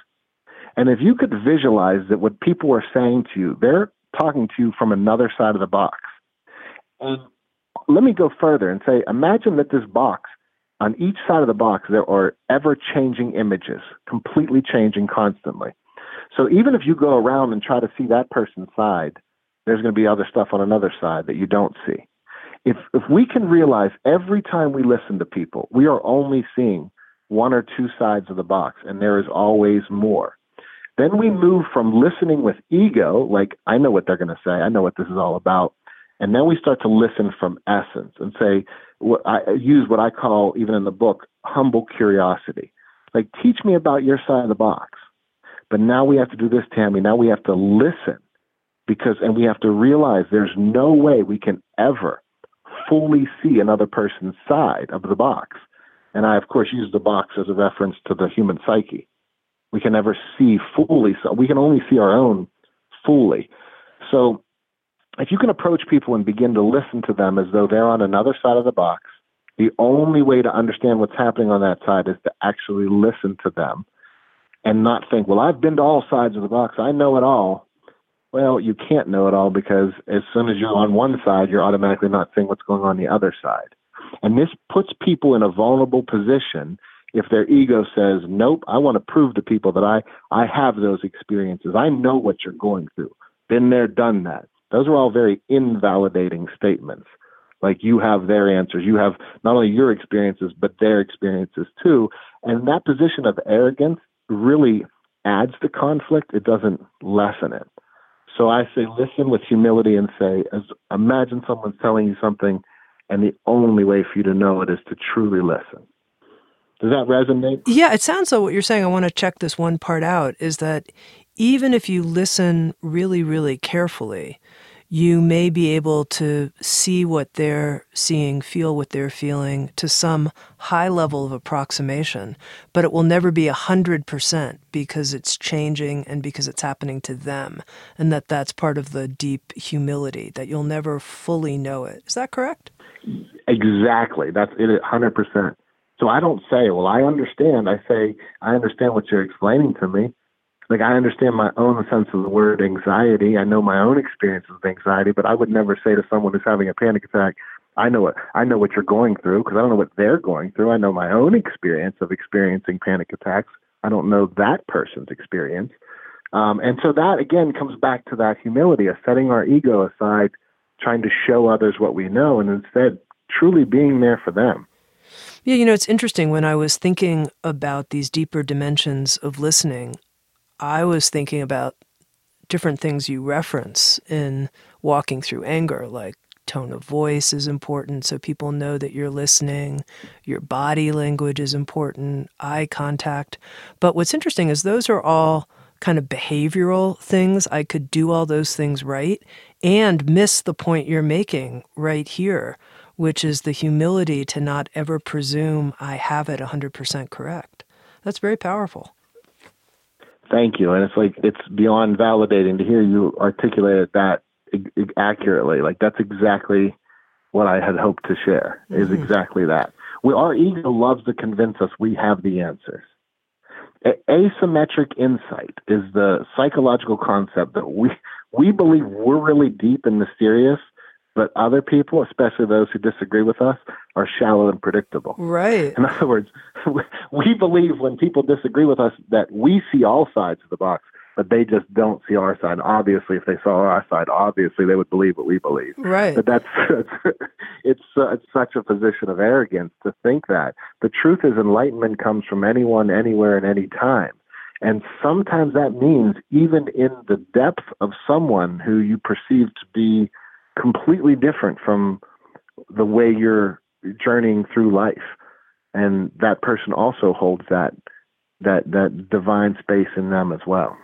And if you could visualize that what people are saying to you, they're talking to you from another side of the box. And let me go further and say, imagine that this box, on each side of the box, there are ever changing images, completely changing constantly. So even if you go around and try to see that person's side, there's going to be other stuff on another side that you don't see. If if we can realize every time we listen to people, we are only seeing one or two sides of the box, and there is always more. Then we move from listening with ego, like I know what they're going to say, I know what this is all about, and then we start to listen from essence and say, what I use what I call even in the book humble curiosity. Like, teach me about your side of the box. But now we have to do this, Tami. Now we have to listen because, and we have to realize there's no way we can ever fully see another person's side of the box. And I, of course, use the box as a reference to the human psyche. We can never see fully, so we can only see our own fully. So if you can approach people and begin to listen to them as though they're on another side of the box, the only way to understand what's happening on that side is to actually listen to them and not think, well, I've been to all sides of the box. I know it all. Well, you can't know it all because as soon as you're on one side, you're automatically not seeing what's going on the other side. And this puts people in a vulnerable position if their ego says, nope, I want to prove to people that I, I have those experiences. I know what you're going through. Been there, done that. Those are all very invalidating statements. Like you have their answers. You have not only your experiences, but their experiences too. And that position of arrogance really adds to conflict. It doesn't lessen it. So I say, listen with humility and say, as imagine someone's telling you something, and the only way for you to know it is to truly listen. Does that resonate? Yeah, it sounds like what you're saying. I want to check this one part out is that even if you listen really, really carefully, you may be able to see what they're seeing, feel what they're feeling to some high level of approximation, but it will never be 100% because it's changing and because it's happening to them. And that that's part of the deep humility, that you'll never fully know it. Is that correct? Exactly. That's it 100%. So I don't say, well, I understand. I say, I understand what you're explaining to me like I understand my own sense of the word anxiety. I know my own experiences with anxiety, but I would never say to someone who's having a panic attack, I know what I know what you're going through because I don't know what they're going through. I know my own experience of experiencing panic attacks. I don't know that person's experience. Um, and so that again comes back to that humility of setting our ego aside, trying to show others what we know, and instead truly being there for them. Yeah, you know, it's interesting when I was thinking about these deeper dimensions of listening. I was thinking about different things you reference in walking through anger, like tone of voice is important so people know that you're listening. Your body language is important, eye contact. But what's interesting is those are all kind of behavioral things. I could do all those things right and miss the point you're making right here, which is the humility to not ever presume I have it 100% correct. That's very powerful thank you. And it's like it's beyond validating to hear you articulate that accurately. Like that's exactly what I had hoped to share. Is mm-hmm. exactly that. We, our ego loves to convince us we have the answers. A- asymmetric insight is the psychological concept that we we believe we're really deep and mysterious, but other people, especially those who disagree with us, are shallow and predictable. Right. In other words, we believe when people disagree with us that we see all sides of the box, but they just don't see our side. Obviously, if they saw our side, obviously they would believe what we believe. Right. But that's, it's uh, it's such a position of arrogance to think that. The truth is, enlightenment comes from anyone, anywhere, and any time. And sometimes that means even in the depth of someone who you perceive to be completely different from the way you're journeying through life. And that person also holds that that that divine space in them as well.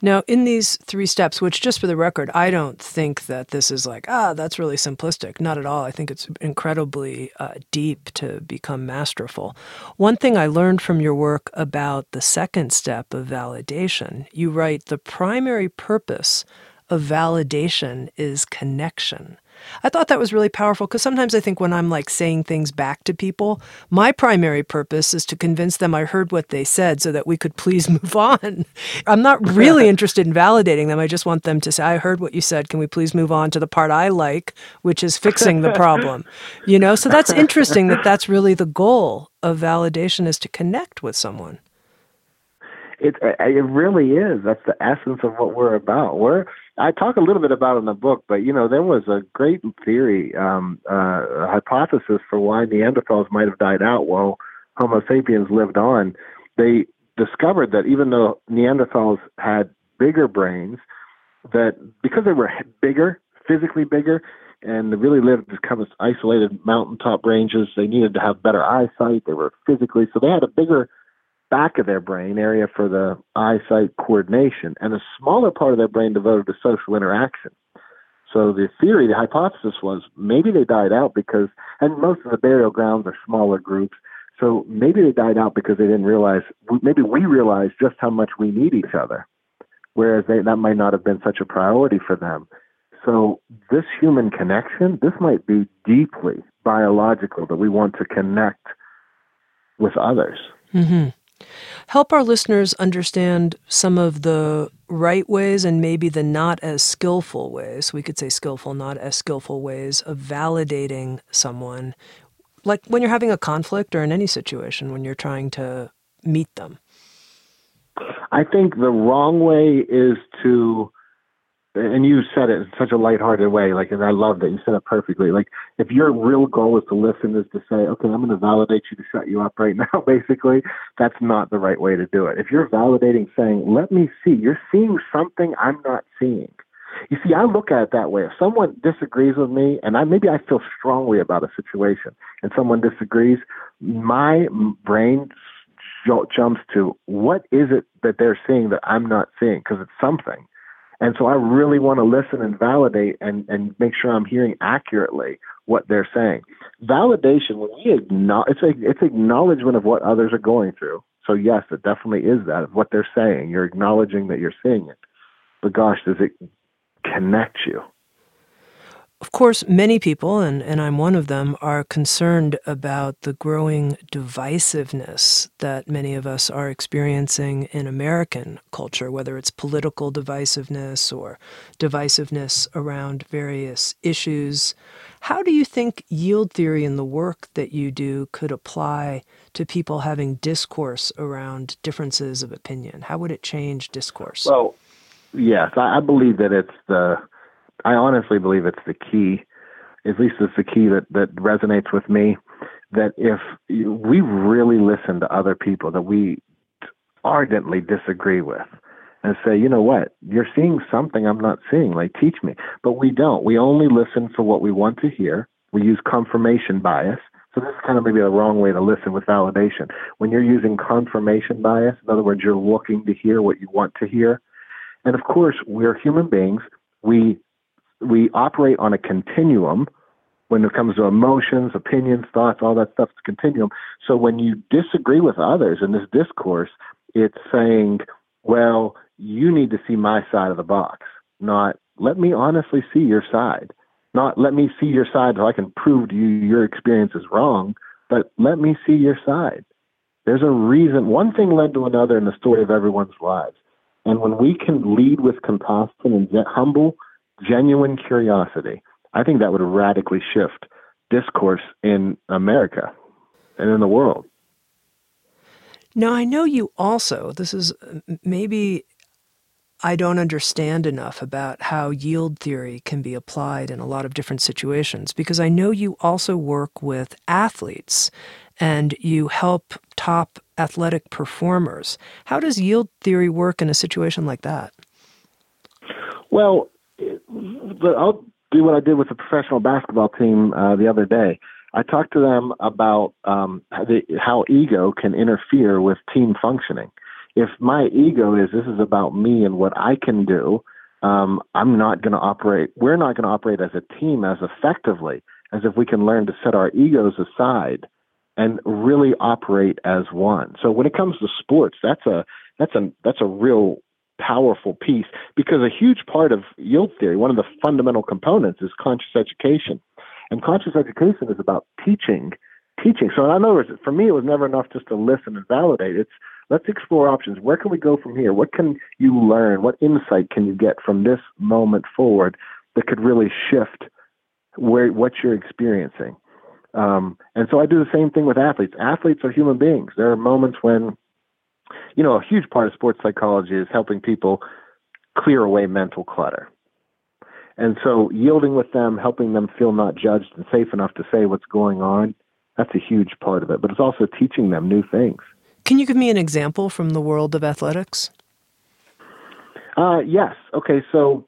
Now in these three steps which just for the record i don't think that this is like ah that's really simplistic. Not at all. I think it's incredibly uh, deep to become masterful. One thing i learned from your work about the second step of validation you write the primary purpose of validation is connection. I thought that was really powerful because sometimes I think when I'm like saying things back to people, my primary purpose is to convince them I heard what they said so that we could please move on. I'm not really interested in validating them. I just want them to say, I heard what you said. Can we please move on to the part I like, which is fixing the problem? You know, so that's interesting that that's really the goal of validation is to connect with someone. It it really is. That's the essence of what we're about. We're I talk a little bit about in the book, but you know there was a great theory, um, uh, hypothesis for why Neanderthals might have died out while Homo sapiens lived on. They discovered that even though Neanderthals had bigger brains, that because they were bigger, physically bigger, and they really lived in kind of isolated mountaintop ranges, they needed to have better eyesight. They were physically so they had a bigger back of their brain area for the eyesight coordination and a smaller part of their brain devoted to social interaction. So the theory, the hypothesis was maybe they died out because, and most of the burial grounds are smaller groups. So maybe they died out because they didn't realize, maybe we realized just how much we need each other, whereas they, that might not have been such a priority for them. So this human connection, this might be deeply biological that we want to connect with others. Mm-hmm. Help our listeners understand some of the right ways and maybe the not as skillful ways, we could say skillful, not as skillful ways of validating someone, like when you're having a conflict or in any situation when you're trying to meet them. I think the wrong way is to and you said it in such a lighthearted way, like, and I love that you said it perfectly. Like, if your real goal is to listen, is to say, okay, I'm going to validate you to shut you up right now, basically, that's not the right way to do it. If you're validating, saying, let me see, you're seeing something I'm not seeing. You see, I look at it that way. If someone disagrees with me, and I maybe I feel strongly about a situation, and someone disagrees, my brain jumps to what is it that they're seeing that I'm not seeing? Because it's something. And so I really want to listen and validate and, and make sure I'm hearing accurately what they're saying. Validation, when we acknowledge, it's, a, it's acknowledgement of what others are going through. So yes, it definitely is that of what they're saying. You're acknowledging that you're seeing it. But gosh, does it connect you? Of course, many people, and, and I'm one of them, are concerned about the growing divisiveness that many of us are experiencing in American culture, whether it's political divisiveness or divisiveness around various issues. How do you think yield theory and the work that you do could apply to people having discourse around differences of opinion? How would it change discourse? Well, yes, I believe that it's the I honestly believe it's the key. At least it's the key that that resonates with me. That if we really listen to other people that we ardently disagree with, and say, you know what, you're seeing something I'm not seeing. Like, teach me. But we don't. We only listen for what we want to hear. We use confirmation bias. So this is kind of maybe the wrong way to listen with validation. When you're using confirmation bias, in other words, you're looking to hear what you want to hear. And of course, we're human beings. We we operate on a continuum when it comes to emotions, opinions, thoughts, all that stuff's a continuum. So when you disagree with others in this discourse, it's saying, well, you need to see my side of the box, not let me honestly see your side. Not let me see your side so I can prove to you your experience is wrong, but let me see your side. There's a reason. One thing led to another in the story of everyone's lives. And when we can lead with compassion and get humble, genuine curiosity, I think that would radically shift discourse in America and in the world. Now, I know you also, this is maybe I don't understand enough about how yield theory can be applied in a lot of different situations because I know you also work with athletes and you help top athletic performers. How does yield theory work in a situation like that? Well, I'll do what I did with the professional basketball team uh, the other day. I talked to them about um, how, the, how ego can interfere with team functioning. If my ego is this is about me and what I can do, um, I'm not going to operate. We're not going to operate as a team as effectively as if we can learn to set our egos aside and really operate as one. So when it comes to sports, that's a that's a that's a real powerful piece because a huge part of yield theory, one of the fundamental components, is conscious education. And conscious education is about teaching, teaching. So in other words, for me, it was never enough just to listen and validate. It's let's explore options. Where can we go from here? What can you learn? What insight can you get from this moment forward that could really shift where what you're experiencing? Um, and so I do the same thing with athletes. Athletes are human beings. There are moments when you know, a huge part of sports psychology is helping people clear away mental clutter. And so yielding with them, helping them feel not judged and safe enough to say what's going on, that's a huge part of it. But it's also teaching them new things. Can you give me an example from the world of athletics? Uh, yes. Okay, so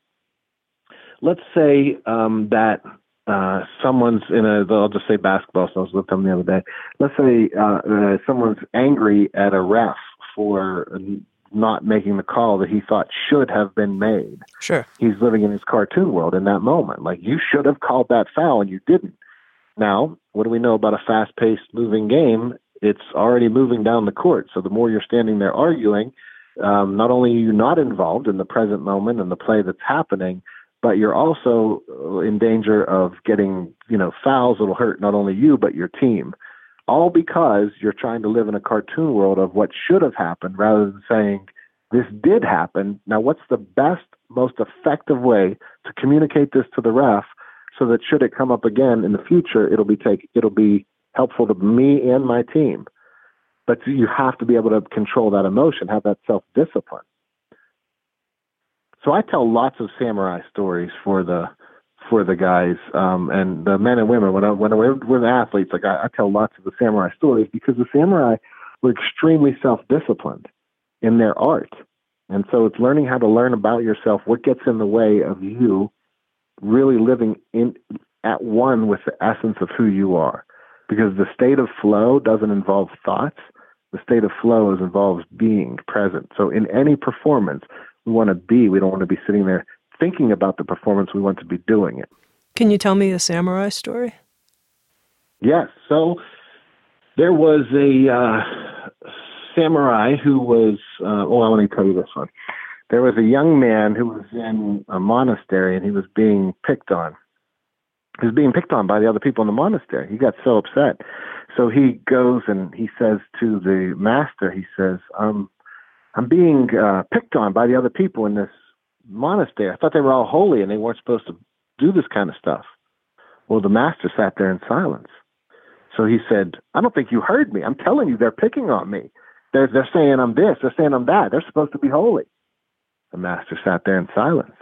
let's say um, that uh, someone's in a, I'll just say basketball, so I was with them the other day. Let's say uh, uh, someone's angry at a ref for not making the call that he thought should have been made. Sure. He's living in his cartoon world in that moment. Like, you should have called that foul and you didn't. Now, what do we know about a fast paced moving game? It's already moving down the court. So the more you're standing there arguing, um, not only are you not involved in the present moment and the play that's happening, but you're also in danger of getting, you know, fouls that'll hurt not only you, but your team all because you're trying to live in a cartoon world of what should have happened rather than saying, this did happen. Now, what's the best, most effective way to communicate this to the ref so that should it come up again in the future, it'll be take, it'll be helpful to me and my team. But you have to be able to control that emotion, have that self discipline. So I tell lots of samurai stories for the for the guys um, and the men and women. When I, when we're the athletes, like I, I tell lots of the samurai stories because the samurai were extremely self-disciplined in their art, and so it's learning how to learn about yourself. What gets in the way of you really living in at one with the essence of who you are, because the state of flow doesn't involve thoughts. The state of flow is involves being present. So in any performance, we want to be. We don't want to be sitting there thinking about the performance, we want to be doing it. Can you tell me a samurai story? Yes. So there was a uh, samurai who was, uh, oh, I want to tell you this one. There was a young man who was in a monastery and he was being picked on. He was being picked on by the other people in the monastery. He got so upset. So he goes and he says to the master, he says, um, I'm being uh, picked on by the other people in this monastery. I thought they were all holy and they weren't supposed to do this kind of stuff. Well, the master sat there in silence. So he said, I don't think you heard me. I'm telling you, they're picking on me. They're, they're saying I'm this, they're saying I'm that. They're supposed to be holy. The master sat there in silence.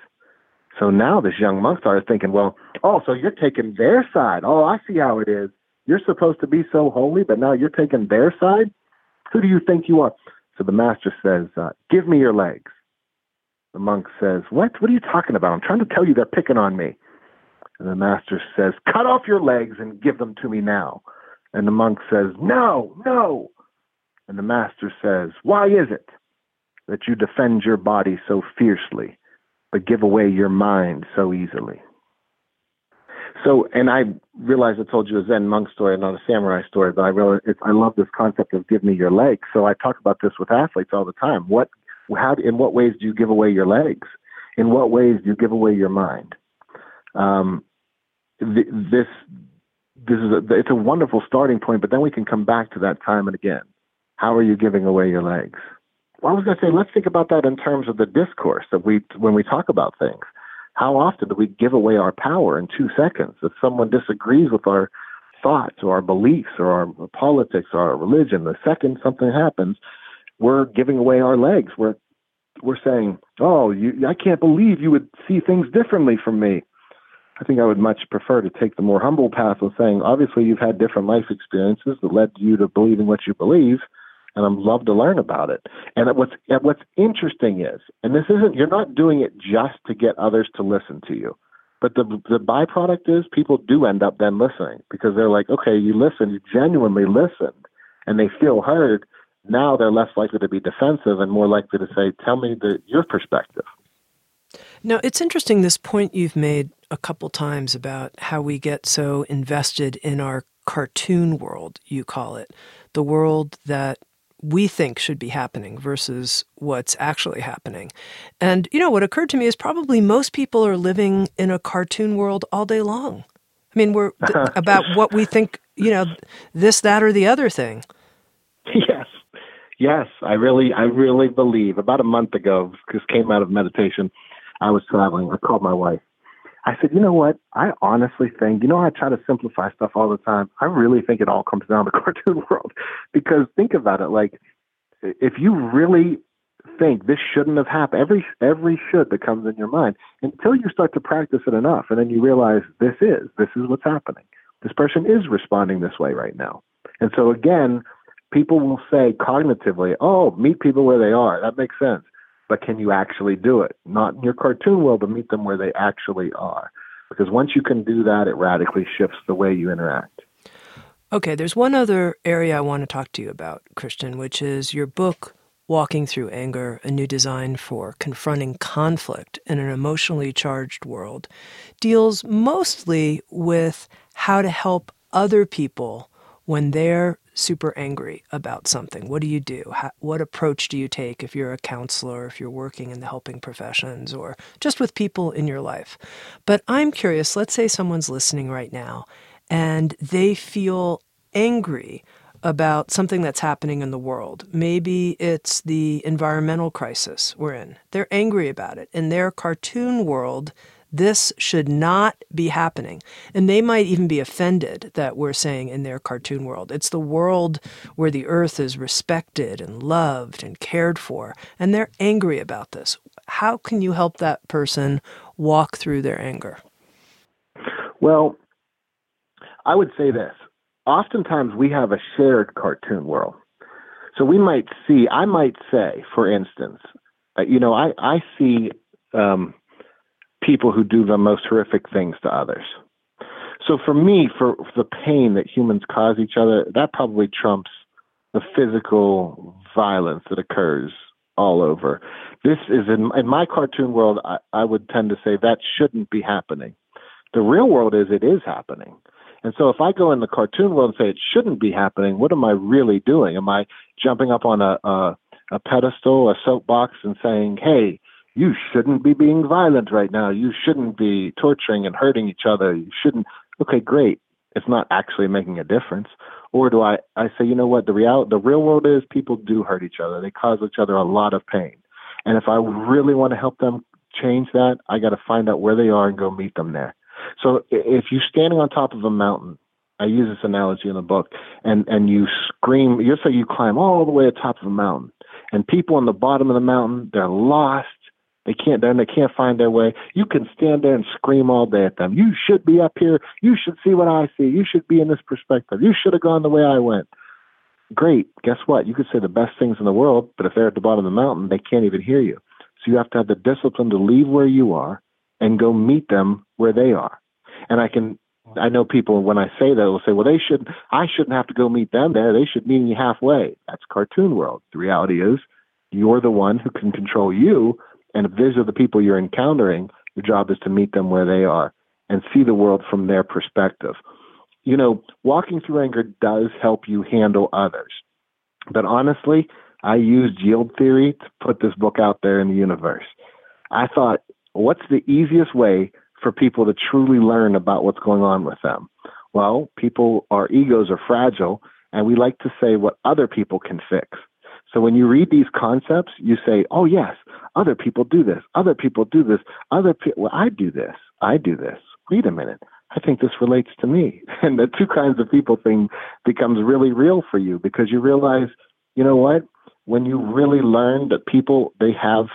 So now this young monk started thinking, well, oh, so you're taking their side. Oh, I see how it is. You're supposed to be so holy, but now you're taking their side? Who do you think you are? So the master says, uh, give me your legs. The monk says, What? What are you talking about? I'm trying to tell you they're picking on me. And the master says, Cut off your legs and give them to me now. And the monk says, No, no. And the master says, Why is it that you defend your body so fiercely, but give away your mind so easily? So, and I realize I told you a Zen monk story, not a samurai story, but I really, I love this concept of give me your legs. So I talk about this with athletes all the time. What how, in what ways do you give away your legs? In what ways do you give away your mind? Um, th- this this is a, it's a wonderful starting point, but then we can come back to that time and again. How are you giving away your legs? Well, I was going to say, let's think about that in terms of the discourse that we when we talk about things. How often do we give away our power in two seconds? If someone disagrees with our thoughts or our beliefs or our politics or our religion, the second something happens, we're giving away our legs. We're we're saying, "Oh, you, I can't believe you would see things differently from me." I think I would much prefer to take the more humble path of saying, obviously, you've had different life experiences that led you to believe in what you believe, and I'd love to learn about it. And what's and what's interesting is, and this isn't, you're not doing it just to get others to listen to you, but the the byproduct is people do end up then listening because they're like, okay, you listen, you genuinely listened, and they feel heard, now they're less likely to be defensive and more likely to say, Tell me the, your perspective. Now, it's interesting this point you've made a couple times about how we get so invested in our cartoon world, you call it, the world that we think should be happening versus what's actually happening. And, you know, what occurred to me is probably most people are living in a cartoon world all day long. I mean, we're th- about what we think, you know, this, that, or the other thing. Yes. Yes, I really, I really believe. About a month ago, this came out of meditation. I was traveling. I called my wife. I said, you know what? I honestly think, you know, I try to simplify stuff all the time. I really think it all comes down to the cartoon world, because think about it. Like, if you really think this shouldn't have happened, every every should that comes in your mind, until you start to practice it enough, and then you realize this is this is what's happening. This person is responding this way right now, and so again, people will say cognitively, "Oh, meet people where they are." That makes sense, but can you actually do it? Not in your cartoon world, but meet them where they actually are. Because once you can do that, it radically shifts the way you interact. Okay, there's one other area I want to talk to you about, Christian, which is your book, Walking Through Anger A New Design for Confronting Conflict in an Emotionally Charged World, deals mostly with how to help other people when they're super angry about something. What do you do? How, what approach do you take if you're a counselor, if you're working in the helping professions, or just with people in your life? But I'm curious, let's say someone's listening right now and they feel angry about something that's happening in the world. Maybe it's the environmental crisis we're in. They're angry about it. In their cartoon world, this should not be happening. And they might even be offended that we're saying in their cartoon world. It's the world where the earth is respected and loved and cared for. And they're angry about this. How can you help that person walk through their anger? Well, I would say this. Oftentimes we have a shared cartoon world. So we might see, I might say, for instance, uh, you know, I, I see um, people who do the most horrific things to others. So for me, for, for the pain that humans cause each other, that probably trumps the physical violence that occurs all over. This is in, in my cartoon world, I, I would tend to say that shouldn't be happening. The real world is it is happening. And so if I go in the cartoon world and say it shouldn't be happening, what am I really doing? Am I jumping up on a, a, a pedestal, a soapbox, and saying, hey, you shouldn't be being violent right now. You shouldn't be torturing and hurting each other. You shouldn't. Okay, great. It's not actually making a difference. Or do I, I say, you know what, the real the real world is people do hurt each other. They cause each other a lot of pain. And if I really want to help them change that, I got to find out where they are and go meet them there. So if you're standing on top of a mountain, I use this analogy in the book, and and you scream. You say you climb all the way to the top of a mountain, and people on the bottom of the mountain they're lost. They can't then they can't find their way. You can stand there and scream all day at them. You should be up here. You should see what I see. You should be in this perspective. You should have gone the way I went. Great. Guess what? You could say the best things in the world, but if they're at the bottom of the mountain, they can't even hear you. So you have to have the discipline to leave where you are and go meet them where they are. And I can, I know people when I say that will say, well, they should, I shouldn't have to go meet them there. They should meet me halfway. That's cartoon world. The reality is you're the one who can control you. And if these are the people you're encountering, your job is to meet them where they are and see the world from their perspective. You know, walking through anger does help you handle others. But honestly, I used yield theory to put this book out there in the universe. I thought, what's the easiest way for people to truly learn about what's going on with them? Well, people, our egos are fragile, and we like to say what other people can fix. So when you read these concepts, you say, "Oh yes, other people do this. Other people do this. Other people, well, I do this. I do this. Wait a minute. I think this relates to me." And the two kinds of people thing becomes really real for you because you realize, you know what? When you really learn that people they have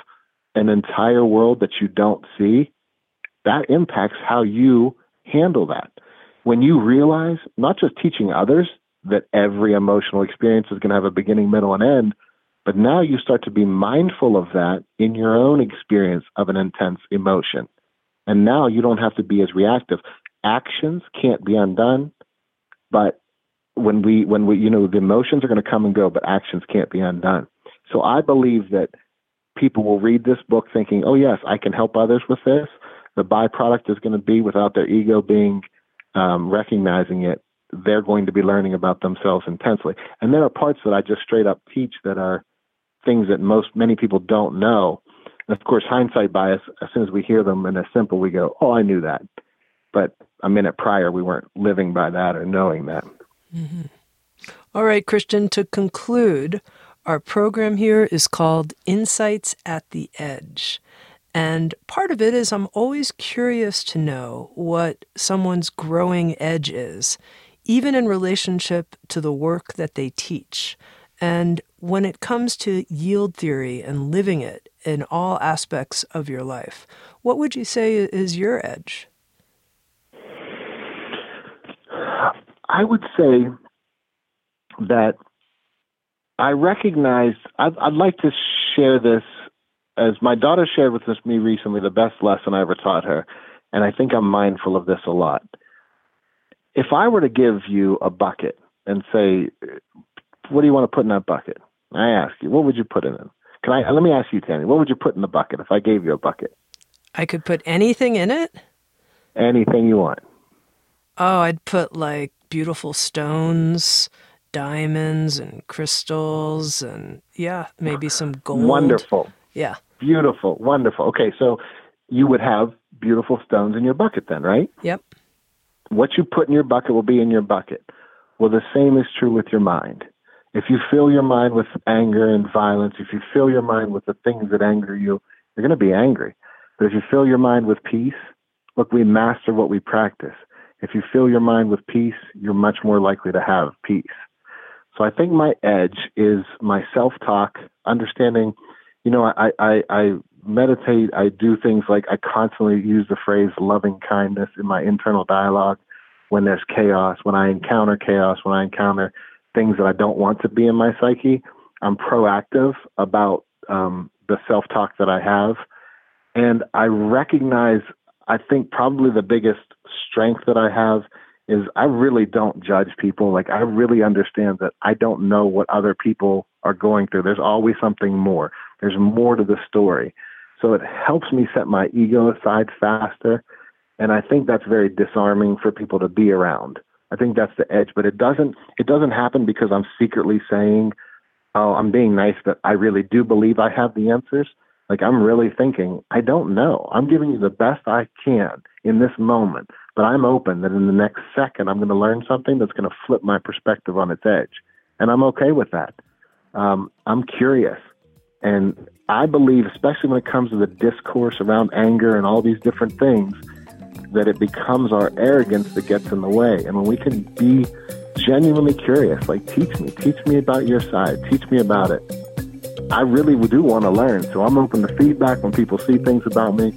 an entire world that you don't see, that impacts how you handle that. When you realize, not just teaching others that every emotional experience is going to have a beginning, middle, and end, but now you start to be mindful of that in your own experience of an intense emotion. And now you don't have to be as reactive. Actions can't be undone, but when we when we you know the emotions are going to come and go, but actions can't be undone. So I believe that people will read this book thinking, "Oh yes, I can help others with this." the byproduct is going to be without their ego being um, recognizing it they're going to be learning about themselves intensely and there are parts that i just straight up teach that are things that most many people don't know and of course hindsight bias as soon as we hear them and they're simple we go oh i knew that but a minute prior we weren't living by that or knowing that mm-hmm. All right christian to conclude our program here is called insights at the edge and part of it is I'm always curious to know what someone's growing edge is, even in relationship to the work that they teach. And when it comes to yield theory and living it in all aspects of your life, what would you say is your edge? I would say that I recognize, I'd, I'd like to share this as my daughter shared with me recently the best lesson I ever taught her, and I think I'm mindful of this a lot. If I were to give you a bucket and say, "What do you want to put in that bucket?" I ask you, what would you put in it? Can I? Let me ask you, Tami. What would you put in the bucket if I gave you a bucket? I could put anything in it. Anything you want. Oh, I'd put like beautiful stones, diamonds, and crystals, and yeah, maybe some gold. Wonderful. Yeah. Beautiful. Wonderful. Okay, so you would have beautiful stones in your bucket then, right? Yep. What you put in your bucket will be in your bucket. Well, the same is true with your mind. If you fill your mind with anger and violence, if you fill your mind with the things that anger you, you're going to be angry. But if you fill your mind with peace, look, we master what we practice. If you fill your mind with peace, you're much more likely to have peace. So I think my edge is my self talk, understanding, you know, I, I, I meditate, I do things like I constantly use the phrase loving kindness in my internal dialogue when there's chaos, when I encounter chaos, when I encounter things that I don't want to be in my psyche. I'm proactive about um, the self talk that I have. And I recognize, I think probably the biggest strength that I have is I really don't judge people. Like I really understand that I don't know what other people are going through. There's always something more. There's more to the story. So it helps me set my ego aside faster. And I think that's very disarming for people to be around. I think that's the edge, but it doesn't it doesn't happen because I'm secretly saying, "Oh, I'm being nice but I really do believe I have the answers." Like I'm really thinking, I don't know. I'm giving you the best I can in this moment, but I'm open that in the next second I'm going to learn something that's going to flip my perspective on its edge, and I'm okay with that. Um, I'm curious, and I believe, especially when it comes to the discourse around anger and all these different things, that it becomes our arrogance that gets in the way. And when we can be genuinely curious, like teach me, teach me about your side, teach me about it I really do want to learn. So I'm open to feedback when people see things about me.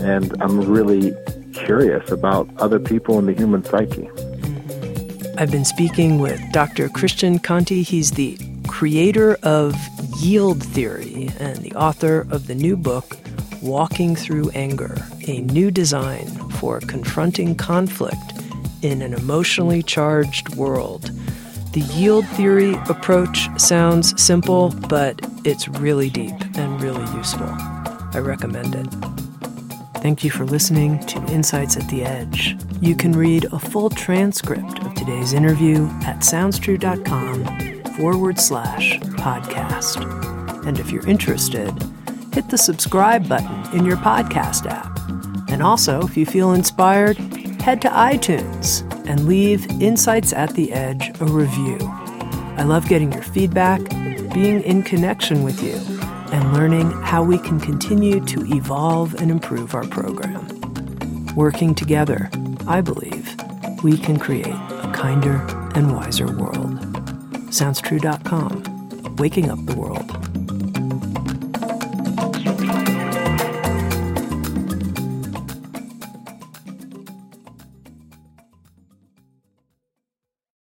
And I'm really curious about other people in the human psyche. Mm-hmm. I've been speaking with Dr. Christian Conte. He's the creator of Yield Theory and the author of the new book, Walking Through Anger A New Design for Confronting Conflict in an Emotionally Charged World. The yield theory approach sounds simple, but it's really deep and really useful. I recommend it. Thank you for listening to Insights at the Edge. You can read a full transcript of today's interview at soundstrue.com forward slash podcast. And if you're interested, hit the subscribe button in your podcast app. And also, if you feel inspired, head to iTunes and leave Insights at the Edge a review. I love getting your feedback, being in connection with you, and learning how we can continue to evolve and improve our program. Working together, I believe, we can create a kinder and wiser world. SoundsTrue.com, waking up the world